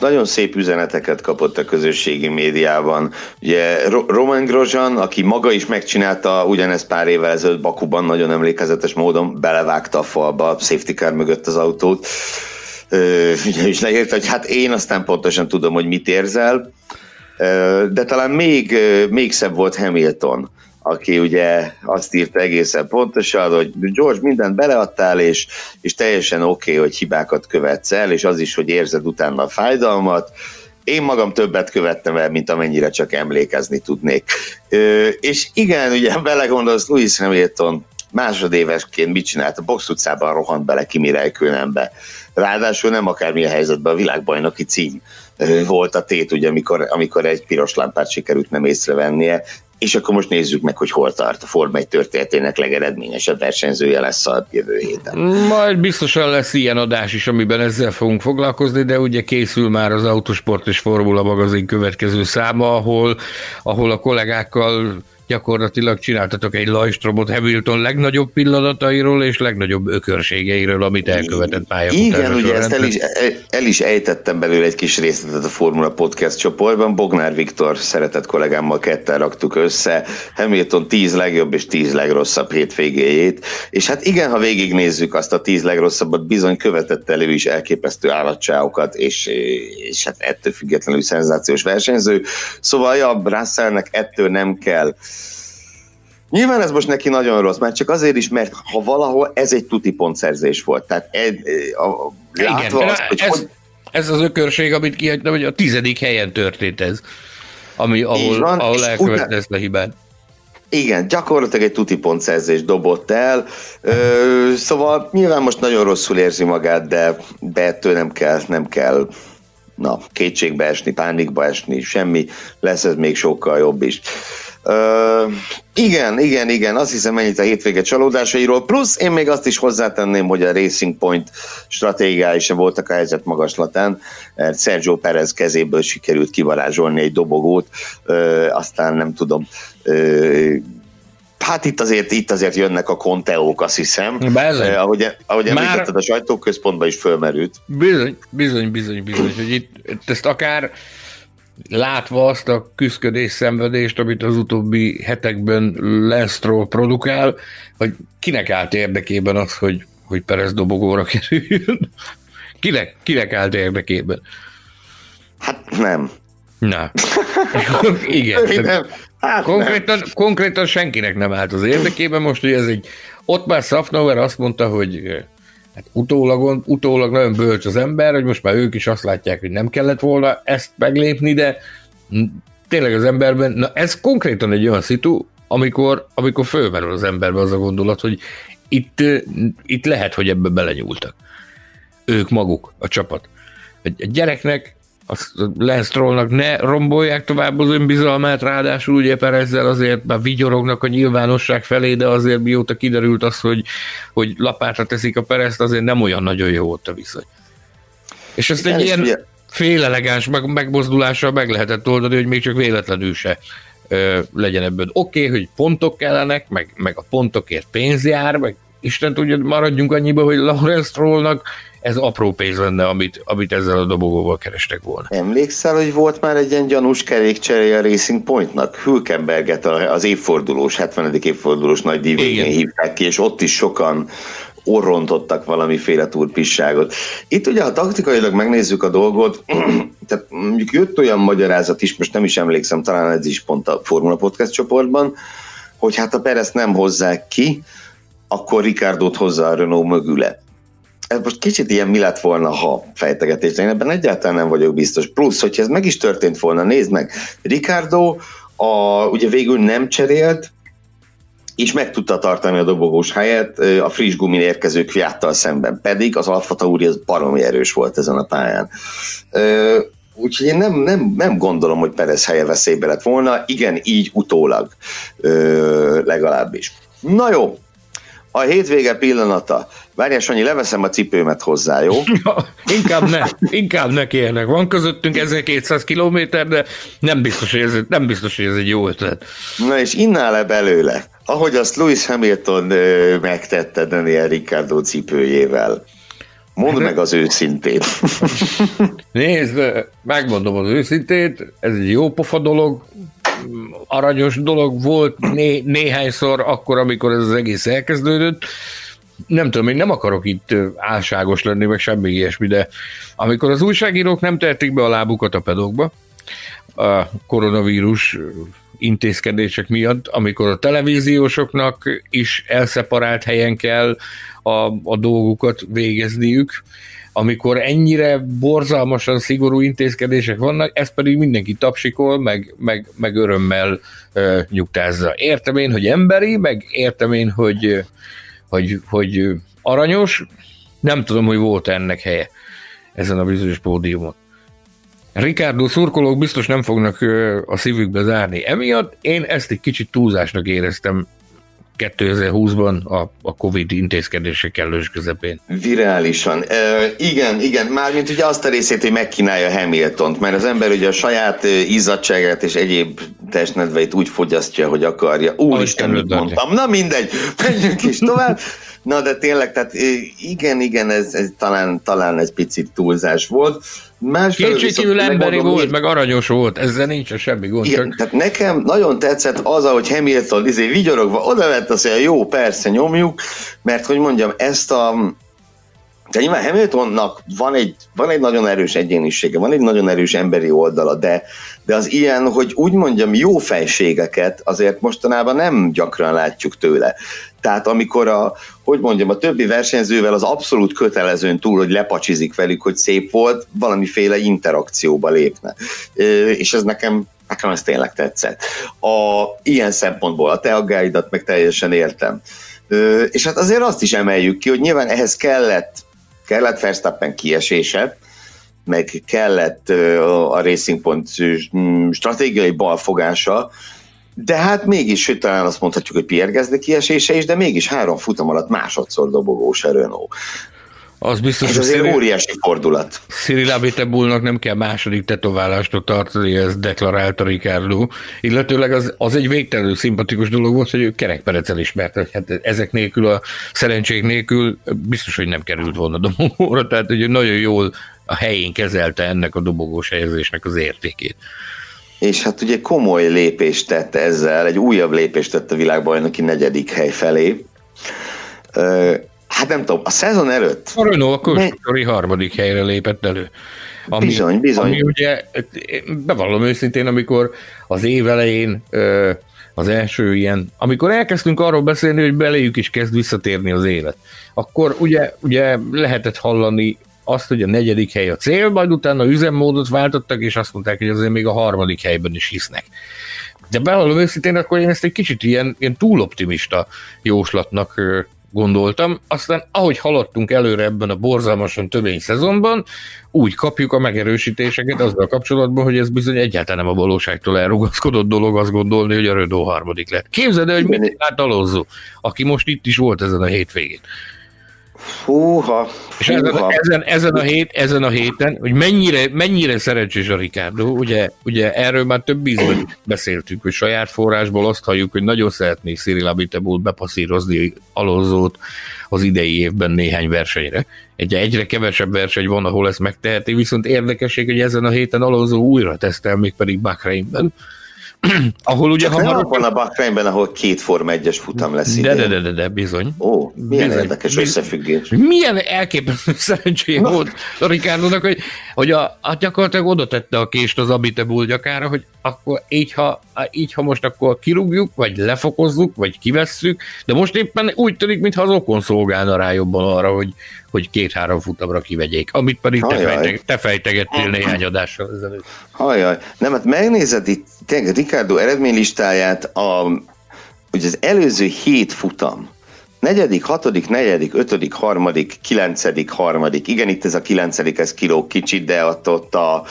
Nagyon szép üzeneteket kapott a közösségi médiában. Ugye Roman Grosjean, aki maga is megcsinálta ugyanezt pár évvel ezelőtt Bakuban, nagyon emlékezetes módon belevágta a falba, safety car mögött az autót, ugye is leírta, hogy hát én aztán pontosan tudom, hogy mit érzel, de talán még, még szebb volt Hamilton, aki ugye azt írta egészen pontosan, hogy George mindent beleadtál, és, és teljesen oké, okay, hogy hibákat követsz el, és az is, hogy érzed utána a fájdalmat, én magam többet követtem el, mint amennyire csak emlékezni tudnék. És igen, ugye belegondolsz, Louis Hamilton másodévesként mit csinált? A box utcában rohant bele Kimi Räikkönenbe. Ráadásul nem akármilyen helyzetben a világbajnoki cím volt a tét, ugye, amikor, amikor egy piros lámpát sikerült nem észrevennie, és akkor most nézzük meg, hogy hol tart a Forma 1 történetének legeredményesebb versenyzője lesz a jövő héten. Majd biztosan lesz ilyen adás is, amiben ezzel fogunk foglalkozni, de ugye készül már az Autosport és Formula magazin következő száma, ahol, ahol a kollégákkal gyakorlatilag csináltatok egy lajstromot Hamilton legnagyobb pillanatairól és legnagyobb ökörségeiről, amit elkövetett pályafutásra. Igen, ugye ezt el is, el is ejtettem belőle egy kis részletet a Formula Podcast csoportban. Bognár Viktor szeretett kollégámmal ketten raktuk össze Hamilton 10 legjobb és 10 legrosszabb hétvégéjét, és hát igen, ha végignézzük azt a 10 legrosszabbat, bizony követett elő is elképesztő állatságokat, és, és hát ettől függetlenül szenzációs versenyző. Szóval ja, Russellnek ettől nem kell Nyilván ez most neki nagyon rossz, már csak azért is, mert ha valahol ez egy tuti pontszerzés volt. Tehát egy, a, látva Igen, azt, hogy, ez, hogy... ez az ökörség, amit kihagytam, hogy a tizedik helyen történt ez, ami, ahol, van, ahol elkövette ezt a hibát. Igen, gyakorlatilag egy tuti pontszerzés dobott el, ö, szóval nyilván most nagyon rosszul érzi magát, de, de ettől nem kell, nem kell na, kétségbe esni, pánikba esni, semmi, lesz ez még sokkal jobb is. Uh, igen, igen, igen, azt hiszem ennyit a hétvége csalódásairól, plusz én még azt is hozzátenném, hogy a Racing Point stratégiái sem voltak a helyzet magaslatán, mert Sergio Perez kezéből sikerült kivarázsolni egy dobogót, uh, aztán nem tudom, uh, Hát itt azért, itt azért jönnek a konteók, azt hiszem. Eh, ahogy, ahogy Már... említetted, a sajtóközpontban is fölmerült. Bizony, bizony, bizony, bizony, hogy itt, itt ezt akár látva azt a küzdködés szenvedést, amit az utóbbi hetekben Lesztról produkál, hogy kinek állt érdekében az, hogy, hogy Perez dobogóra kerüljön? Kinek, kinek állt érdekében? Hát nem. Na. (laughs) Igen. Nem. Hát konkrétan, nem. konkrétan senkinek nem állt az érdekében. Most, hogy ez egy... Ott már Safnauer azt mondta, hogy hát utólag, utólag nagyon bölcs az ember, hogy most már ők is azt látják, hogy nem kellett volna ezt meglépni, de tényleg az emberben, na ez konkrétan egy olyan szitu, amikor, amikor fölmerül az emberbe az a gondolat, hogy itt, itt lehet, hogy ebbe belenyúltak. Ők maguk, a csapat. Egy, gyereknek azt Lance Trollnak ne rombolják tovább az önbizalmát, ráadásul ugye ezzel azért már vigyorognak a nyilvánosság felé, de azért mióta kiderült az, hogy, hogy lapátra teszik a perezt, azért nem olyan nagyon jó ott a viszony. És ezt egy ilyen ugye... félelegáns meg, megmozdulással meg lehetett oldani, hogy még csak véletlenül se ö, legyen ebből. Oké, okay, hogy pontok kellenek, meg, meg a pontokért pénz jár, meg Isten tudja, maradjunk annyiba, hogy Lawrence Trollnak ez apró pénz lenne, amit, amit ezzel a dobogóval kerestek volna. Emlékszel, hogy volt már egy ilyen gyanús kerékcseréje a Racing Pointnak? Hülkenberget az évfordulós, 70. évfordulós nagy divégén hívták ki, és ott is sokan orrontottak valamiféle turpisságot. Itt ugye, ha taktikailag megnézzük a dolgot, (clears throat) tehát mondjuk jött olyan magyarázat is, most nem is emlékszem, talán ez is pont a Formula Podcast csoportban, hogy hát a Perez nem hozzák ki, akkor Ricardo-t hozza a Renault mögüle ez most kicsit ilyen mi lett volna, ha fejtegetés, én ebben egyáltalán nem vagyok biztos. Plusz, hogyha ez meg is történt volna, nézd meg, Ricardo a, ugye végül nem cserélt, és meg tudta tartani a dobogós helyet a friss gumin érkező kviáttal szemben, pedig az Alfa Tauri az baromi erős volt ezen a pályán. Úgyhogy én nem, nem, nem gondolom, hogy Perez helye veszélybe lett volna, igen, így utólag legalábbis. Na jó, a hétvége pillanata. Várjál, Sanyi, leveszem a cipőmet hozzá, jó? (laughs) Ja, inkább ne, inkább ne kérnek. Van közöttünk 1200 kilométer, de nem biztos, hogy ez, nem biztos, hogy ez egy jó ötlet. Na és innál le belőle, ahogy azt Lewis Hamilton ö, megtette Daniel Ricciardo cipőjével. Mondd meg az őszintét. (laughs) Nézd, megmondom az őszintét, ez egy jó pofa dolog, aranyos dolog volt né- néhányszor akkor, amikor ez az egész elkezdődött. Nem tudom, én nem akarok itt álságos lenni, meg semmi ilyesmi, de amikor az újságírók nem tehetik be a lábukat a pedokba, a koronavírus intézkedések miatt, amikor a televíziósoknak is elszeparált helyen kell a, a dolgukat végezniük, amikor ennyire borzalmasan szigorú intézkedések vannak, ez pedig mindenki tapsikol, meg, meg, meg örömmel uh, nyugtázza. Értem én, hogy emberi, meg értem én, hogy, hogy, hogy aranyos, nem tudom, hogy volt ennek helye ezen a bizonyos pódiumon. Ricardo szurkolók biztos nem fognak a szívükbe zárni. Emiatt én ezt egy kicsit túlzásnak éreztem 2020-ban a, a Covid intézkedések kellős közepén. Virálisan. E, igen, igen, mármint ugye azt a részét, hogy megkínálja Hamiltont, mert az ember ugye a saját izzadságát és egyéb testnedveit úgy fogyasztja, hogy akarja. Úristen, mit mondtam. Na mindegy, menjünk is tovább. Na de tényleg, tehát igen, igen, ez, ez talán, talán egy picit túlzás volt. Kétségkívül emberi volt, meg aranyos volt, ezzel nincs a semmi gond. Igen, csak... tehát nekem nagyon tetszett az, ahogy Hamilton izé vigyorogva oda lett, azt mondja, jó, persze, nyomjuk, mert hogy mondjam, ezt a de nyilván Hamiltonnak van egy, van egy nagyon erős egyénisége, van egy nagyon erős emberi oldala, de, de az ilyen, hogy úgy mondjam, jó fejségeket azért mostanában nem gyakran látjuk tőle. Tehát amikor a, hogy mondjam, a többi versenyzővel az abszolút kötelezőn túl, hogy lepacsizik velük, hogy szép volt, valamiféle interakcióba lépne. És ez nekem nekem ez tényleg tetszett. A, ilyen szempontból a te aggáidat meg teljesen értem. És hát azért azt is emeljük ki, hogy nyilván ehhez kellett kellett Verstappen kiesése, meg kellett a Racing Point stratégiai balfogása, de hát mégis, hogy talán azt mondhatjuk, hogy Pierre Gasly kiesése is, de mégis három futam alatt másodszor dobogós a Renault. Az biztos, Ez azért Cyril, óriási fordulat. Cyril Abitebulnak nem kell második tetoválástól tartani, ez deklarálta Ricardo. Illetőleg az, az egy végtelenül szimpatikus dolog volt, hogy ő kerekperecel ismert, hogy hát ezek nélkül, a szerencsék nélkül biztos, hogy nem került volna dobogóra, tehát hogy nagyon jól a helyén kezelte ennek a dobogós helyezésnek az értékét. És hát ugye komoly lépést tett ezzel, egy újabb lépést tett a világbajnoki negyedik hely felé hát nem tudom, a szezon előtt... A Renault a konstruktori harmadik helyre lépett elő. Ami, bizony, bizony. Ami ugye, bevallom őszintén, amikor az év elején az első ilyen, amikor elkezdtünk arról beszélni, hogy beléjük is kezd visszatérni az élet, akkor ugye, ugye lehetett hallani azt, hogy a negyedik hely a cél, majd utána üzemmódot váltottak, és azt mondták, hogy azért még a harmadik helyben is hisznek. De bevallom őszintén, akkor én ezt egy kicsit ilyen, ilyen túloptimista jóslatnak gondoltam, aztán ahogy haladtunk előre ebben a borzalmasan tömény szezonban, úgy kapjuk a megerősítéseket azzal kapcsolatban, hogy ez bizony egyáltalán nem a valóságtól elrugaszkodott dolog azt gondolni, hogy a Renault harmadik lett. Képzeld el, hogy mit lát Alonso, aki most itt is volt ezen a hétvégén. Húha, És ezen, ezen, ezen, a hét, ezen a héten, hogy mennyire, mennyire szerencsés a Ricardo, ugye, ugye erről már több ízben beszéltünk, hogy saját forrásból azt halljuk, hogy nagyon szeretné Cyril Abiteboul bepasszírozni Alonzót az idei évben néhány versenyre. Egy egyre kevesebb verseny van, ahol ezt megteheti, viszont érdekesség, hogy ezen a héten Alonso újra tesztel, még pedig Bakreinben (clears throat) ahol ugye Csak hamar... van a Bakrányban, ahol két Form 1-es futam lesz de, de, de, de, de, bizony. Ó, milyen bizony, érdekes bizony. összefüggés. Milyen elképesztő (laughs) szerencsé volt a Ricardo-nak, hogy, hogy a, a gyakorlatilag oda tette a kést az Abite gyakára, hogy akkor így ha, így, ha most akkor kirúgjuk, vagy lefokozzuk, vagy kivesszük, de most éppen úgy tűnik, mintha az okon szolgálna rá jobban arra, hogy, hogy két-három futamra kivegyék, amit pedig te, fejteg, te fejtegettél néhány adással ezelőtt. Hajjaj, nem, hát megnézed itt tényleg Ricardo eredménylistáját, a hogy az előző hét futam, negyedik, hatodik, negyedik, ötödik, harmadik, kilencedik, harmadik, igen, itt ez a kilencedik, ez kiló kicsit, de ott, ott a,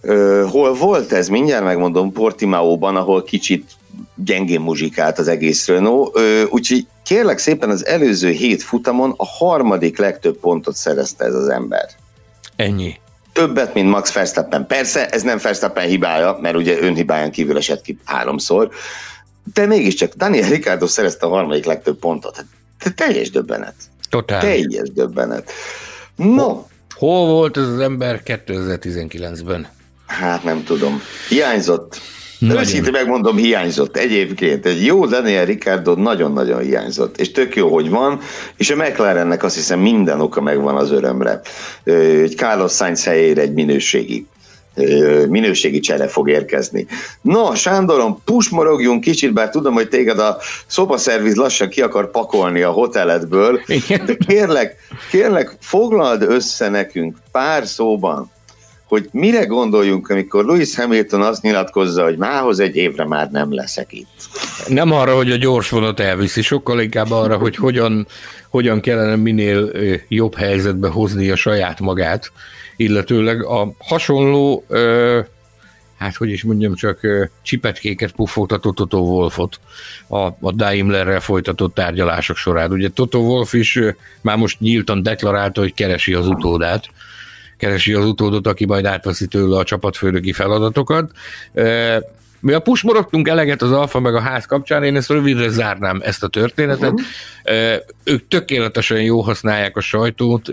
ö, hol volt ez, mindjárt megmondom, Portimaóban, ahol kicsit gyengén muzsikált az egész Renault, úgyhogy kérlek szépen az előző hét futamon a harmadik legtöbb pontot szerezte ez az ember. Ennyi. Többet, mint Max Verstappen. Persze, ez nem Verstappen hibája, mert ugye önhibáján kívül esett ki háromszor, de mégiscsak Daniel Ricardo szerezte a harmadik legtöbb pontot. Hát, teljes döbbenet. Totál. Teljes döbbenet. No. Hol volt ez az ember 2019-ben? Hát nem tudom. Hiányzott. Őszintén megmondom, hiányzott. Egyébként egy jó Daniel Ricardo nagyon-nagyon hiányzott, és tök jó, hogy van, és a McLarennek azt hiszem minden oka megvan az örömre. Egy Carlos Sainz helyére egy minőségi minőségi csere fog érkezni. Na, Sándorom, pusmorogjunk kicsit, bár tudom, hogy téged a szobaszerviz lassan ki akar pakolni a hoteledből, de kérlek, kérlek, foglald össze nekünk pár szóban, hogy mire gondoljunk, amikor Louis Hamilton azt nyilatkozza, hogy mához egy évre már nem leszek itt. Nem arra, hogy a gyors vonat elviszi, sokkal inkább arra, hogy hogyan, hogyan kellene minél jobb helyzetbe hozni a saját magát, illetőleg a hasonló, hát hogy is mondjam, csak csipetkéket puffogtatott Toto Wolfot a, a Daimlerrel folytatott tárgyalások során. Ugye Toto Wolf is már most nyíltan deklarálta, hogy keresi az utódát, keresi az utódot, aki majd átveszi tőle a csapatfőnöki feladatokat. Mi a pusmorogtunk eleget az alfa meg a ház kapcsán, én ezt rövidre zárnám ezt a történetet. Uh-huh. Ők tökéletesen jó használják a sajtót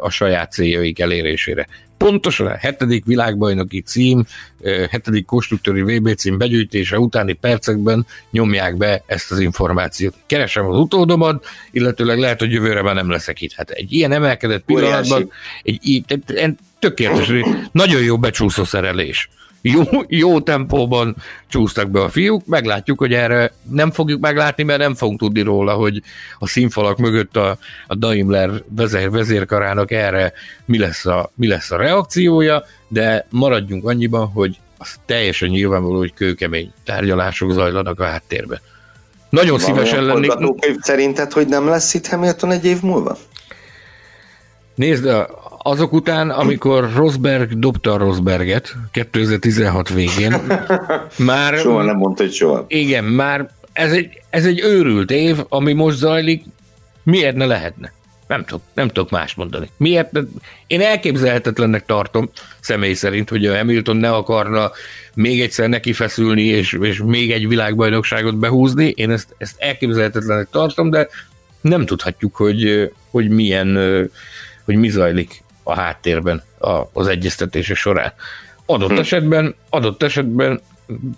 a saját céljaik elérésére. Pontosan a hetedik világbajnoki cím, hetedik konstruktőri VB cím begyűjtése utáni percekben nyomják be ezt az információt. Keresem az utódomat, illetőleg lehet, hogy jövőre már nem leszek itt. Hát egy ilyen emelkedett pillanatban, egy, egy, tökéletes, nagyon jó becsúszó szerelés jó, jó tempóban csúsztak be a fiúk, meglátjuk, hogy erre nem fogjuk meglátni, mert nem fogunk tudni róla, hogy a színfalak mögött a, a Daimler vezér, vezérkarának erre mi lesz, a, mi lesz a reakciója, de maradjunk annyiban, hogy az teljesen nyilvánvaló, hogy kőkemény tárgyalások zajlanak a háttérben. Nagyon Van szívesen lennék... szerinted, hogy nem lesz itt Hamilton egy év múlva? Nézd, azok után, amikor Rosberg dobta a Rosberget 2016 végén, már... Soha nem mondta, hogy soha. Igen, már ez egy, ez egy őrült év, ami most zajlik, miért ne lehetne? Nem tudok, nem tudok más mondani. Miért? Én elképzelhetetlennek tartom személy szerint, hogy a Hamilton ne akarna még egyszer neki feszülni, és, és még egy világbajnokságot behúzni. Én ezt, ezt elképzelhetetlennek tartom, de nem tudhatjuk, hogy, hogy milyen, hogy mi zajlik a háttérben a, az egyeztetése során. Adott hm. esetben, adott esetben,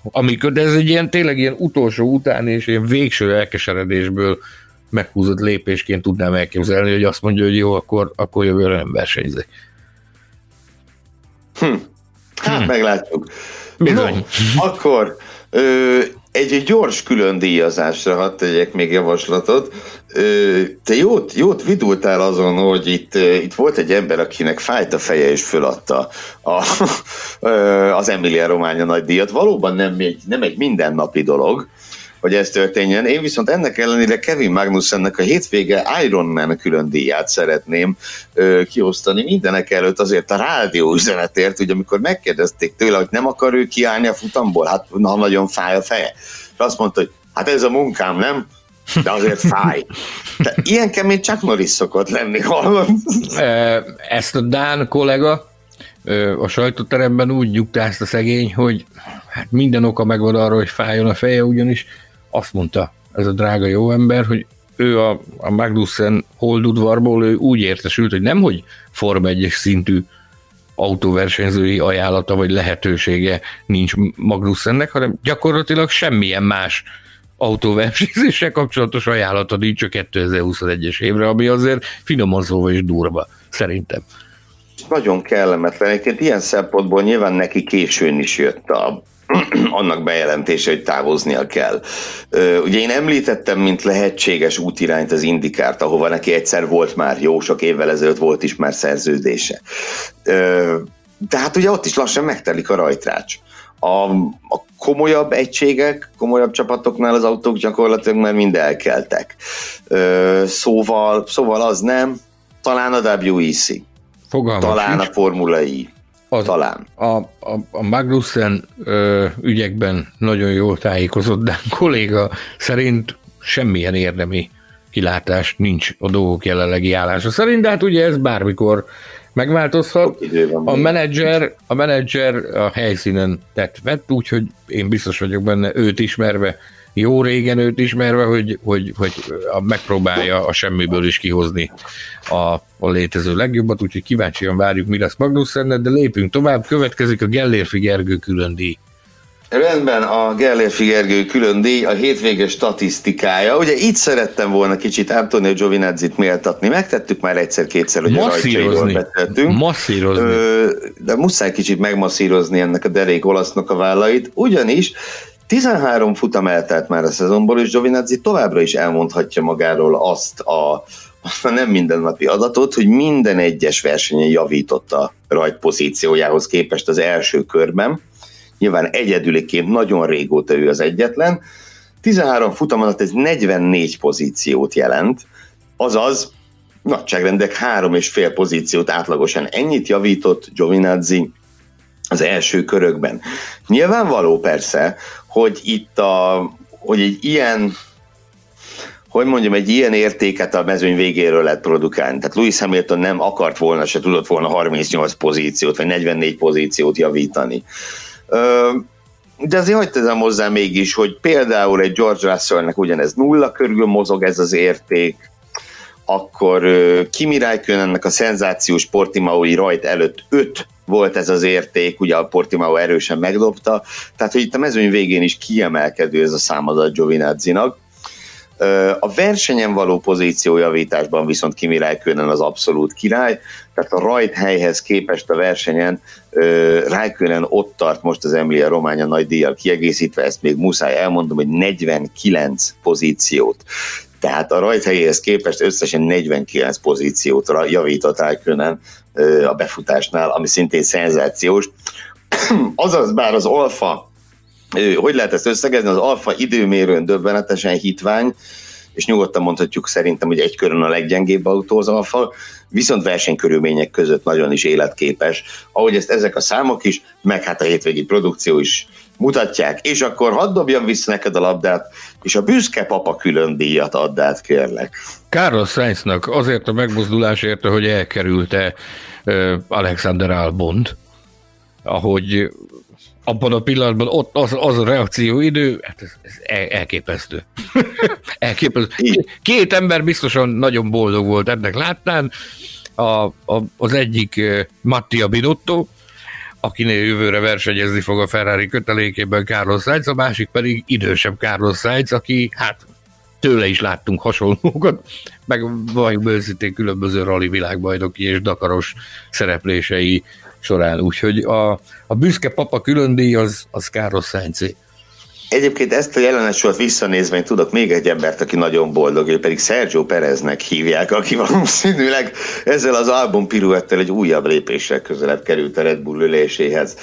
amikor, de ez egy ilyen tényleg ilyen utolsó után és ilyen végső elkeseredésből meghúzott lépésként tudnám elképzelni, hogy azt mondja, hogy jó, akkor, akkor jövőre nem versenyzik. Hm. Hát hm. meglátjuk. Bizony. No, akkor ö, egy gyors külön díjazásra hadd tegyek még javaslatot. Te jót, jót vidultál azon, hogy itt, itt volt egy ember, akinek fájt a feje és föladta a, (laughs) az Emilia Románia nagy díjat. Valóban nem egy, nem egy mindennapi dolog, hogy ez történjen. Én viszont ennek ellenére Kevin Magnussennek a hétvége Ironman külön díját szeretném ö, kiosztani mindenek előtt azért a rádió üzenetért, hogy amikor megkérdezték tőle, hogy nem akar ő kiállni a futamból, hát na, nagyon fáj a feje. És azt mondta, hogy hát ez a munkám, nem? De azért fáj. De ilyen kemény csak Norris szokott lenni, hallom. Ezt a Dán kollega a sajtóteremben úgy nyugtázta szegény, hogy hát minden oka megvan arra, hogy fájjon a feje, ugyanis azt mondta ez a drága jó ember, hogy ő a, a Magnussen holdudvarból ő úgy értesült, hogy nem, hogy Forma 1 szintű autóversenyzői ajánlata vagy lehetősége nincs Magnussennek, hanem gyakorlatilag semmilyen más autóversenyzéssel kapcsolatos ajánlata nincs a 2021-es évre, ami azért finoman szóval is durva, szerintem. Nagyon kellemetlen. Egyébként ilyen szempontból nyilván neki későn is jött a (clears throat) annak bejelentése, hogy távoznia kell. Ugye én említettem, mint lehetséges útirányt az Indikárt, ahova neki egyszer volt már, jó sok évvel ezelőtt volt is már szerződése. De hát ugye ott is lassan megtelik a rajtrács A, a komolyabb egységek, komolyabb csapatoknál az autók gyakorlatilag már mind elkeltek. Ö, szóval, szóval az nem, talán a WEC. Fogalmam talán sincs. a Formula I. Az, Talán. A, a, a Magnussen ö, ügyekben nagyon jól tájékozott, de kolléga szerint semmilyen érdemi kilátás nincs a dolgok jelenlegi állása szerint, de hát ugye ez bármikor megváltozhat. A menedzser, a menedzser a helyszínen tett vett, úgyhogy én biztos vagyok benne őt ismerve, jó régen őt ismerve, hogy, hogy, hogy megpróbálja a semmiből is kihozni a, a létező legjobbat, úgyhogy kíváncsian várjuk, mi lesz Magnussen, de lépünk tovább, következik a Gellérfi Gergő külön díj. Rendben, a Gellérfi Gergő külön díj, a hétvége statisztikája. Ugye itt szerettem volna kicsit Antonio Giovinazzi-t méltatni, megtettük már egyszer-kétszer, hogy masszírozni. a beszéltünk. Masszírozni. Ö, de muszáj kicsit megmasszírozni ennek a derék olasznak a vállait, ugyanis 13 futam eltelt már a szezonból, és Giovinazzi továbbra is elmondhatja magáról azt a, nem mindennapi adatot, hogy minden egyes versenyen javított a rajtpozíciójához képest az első körben. Nyilván egyedüliként nagyon régóta ő az egyetlen. 13 futam alatt ez 44 pozíciót jelent, azaz nagyságrendek három és fél pozíciót átlagosan ennyit javított Giovinazzi az első körökben. Nyilvánvaló persze, hogy itt a, hogy egy ilyen hogy mondjam, egy ilyen értéket a mezőny végéről lehet produkálni. Tehát Lewis Hamilton nem akart volna, se tudott volna 38 pozíciót, vagy 44 pozíciót javítani. De azért hagyd tezem hozzá mégis, hogy például egy George Russellnek ugyanez nulla körül mozog ez az érték, akkor Kimi Räikkönennek a szenzációs Portimaui rajt előtt 5 volt ez az érték, ugye a Portimao erősen megdobta, tehát hogy itt a mezőny végén is kiemelkedő ez a számadat Giovinazzi-nak. A versenyen való pozíciójavításban viszont Kimi Räikkönen az abszolút király, tehát a rajt helyhez képest a versenyen Räikkönen ott tart most az Emilia Románia nagy díjjal kiegészítve, ezt még muszáj elmondom, hogy 49 pozíciót. Tehát a rajt helyéhez képest összesen 49 pozíciót javított Räikkönen a befutásnál, ami szintén szenzációs. (clears throat) Azaz, bár az alfa, hogy lehet ezt összegezni, az alfa időmérőn döbbenetesen hitvány, és nyugodtan mondhatjuk szerintem, hogy egy körön a leggyengébb autó az alfa, viszont versenykörülmények között nagyon is életképes, ahogy ezt ezek a számok is, meg hát a hétvégi produkció is mutatják, és akkor hadd dobjam vissza neked a labdát, és a büszke papa külön díjat add át, kérlek. Carlos Sainznak azért a megmozdulásért, hogy elkerülte Alexander Albont, ahogy abban a pillanatban ott az, az a reakcióidő, hát ez, ez elképesztő. (laughs) elképesztő. Két ember biztosan nagyon boldog volt ennek láttán. A, a, az egyik Mattia Binotto, akinél jövőre versenyezni fog a Ferrari kötelékében Carlos Sainz, a másik pedig idősebb Carlos Sainz, aki hát tőle is láttunk hasonlókat, meg vagy őszintén különböző rally világbajnoki és dakaros szereplései során, úgyhogy a, a büszke papa külön díj az, az Carlos Sainz. Egyébként ezt a jelenet sort visszanézve én tudok még egy embert, aki nagyon boldog, ő pedig Sergio Pereznek hívják, aki valószínűleg ezzel az album piruettel egy újabb lépéssel közelebb került a Red Bull üléséhez.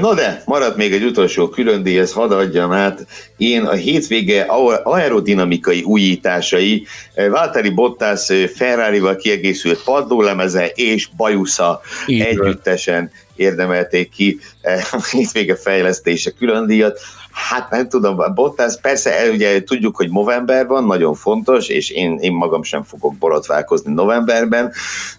Na de, maradt még egy utolsó külön díj, ezt hadd adjam át. Én a hétvége aerodinamikai újításai, Valtteri Bottas Ferrari-val kiegészült padlólemeze és bajusza együttesen érdemelték ki a hétvége fejlesztése külön díjat. Hát nem tudom, Bottas persze ugye tudjuk, hogy november van, nagyon fontos, és én, én magam sem fogok borotválkozni novemberben,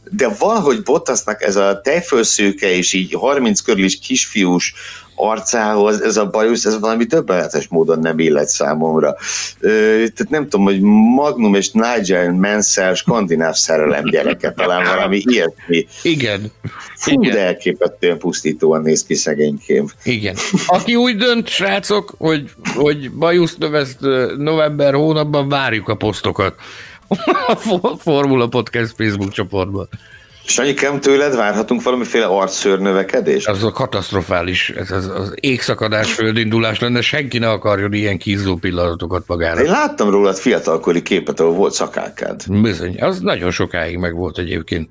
de valahogy Bottasnak ez a tejfölszőke és így 30 körül is kisfiús arcához ez a bajusz, ez valami többenetes módon nem illet számomra. Ö, tehát nem tudom, hogy Magnum és Nigel Mansell skandináv szerelem gyereke, talán valami ilyesmi. Igen. Fú, Igen. de elképesztően pusztítóan néz ki szegénykém. Igen. Aki úgy dönt, srácok, hogy, hogy bajusz növeszt november hónapban, várjuk a posztokat (laughs) a Formula Podcast Facebook csoportban. Sanyikám, tőled várhatunk valamiféle arcszőr Ez a katasztrofális, ez az, az égszakadás földindulás lenne, senki ne akarjon ilyen kízó pillanatokat magára. Én láttam rólad fiatalkori képet, ahol volt szakákád. Bizony, az nagyon sokáig meg volt egyébként.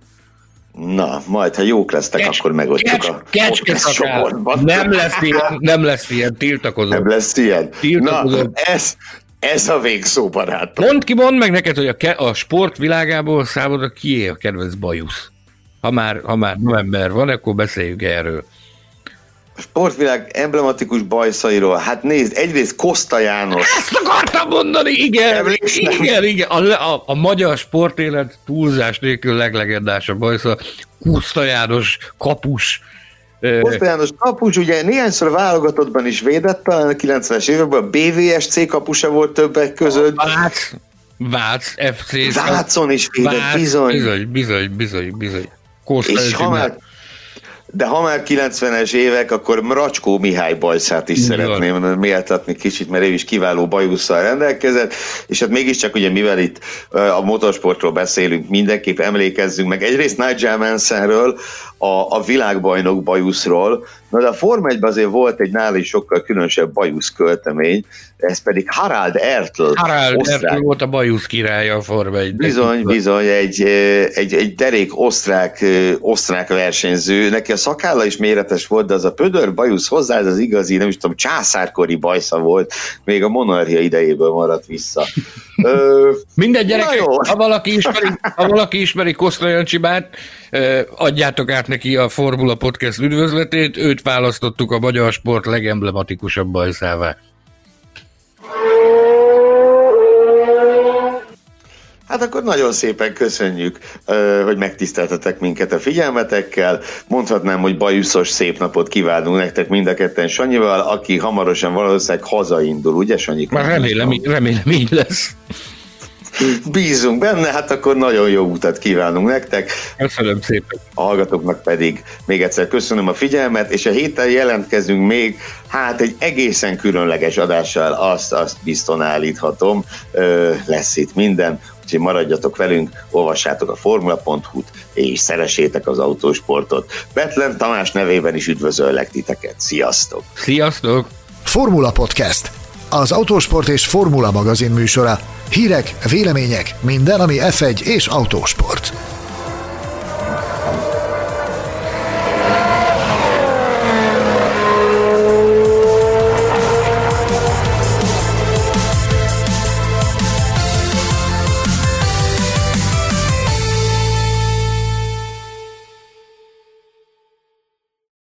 Na, majd, ha jók lesztek, kecs, akkor megosztjuk kecs, a kecske Nem lesz ilyen, nem lesz ilyen, tiltakozom. Nem lesz ilyen. Tiltakozom. Na, ez, ez a végszó, barátom. Mondd ki, mondd meg neked, hogy a, ke- a sport világából számodra kié a kedvenc bajusz? Ha már, ha már november van, akkor beszéljük erről. A sportvilág emblematikus bajszairól. Hát nézd, egyrészt Koszta János. Ezt akartam mondani, igen, igen, igen. A, a, a magyar sportélet túlzás nélkül leglegendásabb bajsza. Koszta János, kapus, Koszta János kapus, ugye néhányszor válogatottban is védett, talán a 90-es években a BVSC kapusa volt többek között. Vác, Vác FC. Vácon is védett, Vác, bizony. Bizony, bizony, bizony, bizony. És ha már, de ha már 90-es évek, akkor Mracskó Mihály bajszát is Igen. szeretném méltatni kicsit, mert ő is kiváló bajusszal rendelkezett, és hát mégiscsak ugye mivel itt a motorsportról beszélünk, mindenképp emlékezzünk meg egyrészt Nigel Mansonről, a, a világbajnok bajuszról, Na de a Form 1 azért volt egy nála is sokkal különösebb bajusz költemény, ez pedig Harald Ertl. Harald osztrák. Ertl volt a bajusz királya a Form 1 Bizony, bizony, egy, egy, egy derék osztrák, osztrák versenyző. Neki a szakálla is méretes volt, de az a pödör bajusz hozzá, ez az igazi, nem is tudom, császárkori bajsza volt, még a monarchia idejéből maradt vissza. (laughs) Ö, Minden gyerek, ha valaki ismeri, ha valaki ismeri Koszta Jancsibát, adjátok át neki a Formula Podcast üdvözletét, őt választottuk a magyar sport legemblematikusabb bajszává. Hát akkor nagyon szépen köszönjük, hogy megtiszteltetek minket a figyelmetekkel. Mondhatnám, hogy bajuszos szép napot kívánunk nektek mind a ketten Sanyival, aki hamarosan valószínűleg hazaindul, ugye Sanyi? Már remélem, remélem így lesz. Bízunk benne, hát akkor nagyon jó utat kívánunk nektek. Köszönöm szépen. A hallgatóknak pedig még egyszer köszönöm a figyelmet, és a héten jelentkezünk még, hát egy egészen különleges adással, azt, azt bizton állíthatom, Ö, lesz itt minden, úgyhogy maradjatok velünk, olvassátok a formula.hu-t, és szeressétek az autósportot. Betlen Tamás nevében is üdvözöllek titeket. Sziasztok! Sziasztok! Formula Podcast az Autósport és Formula magazin műsora. Hírek, vélemények, minden, ami F1 és autósport.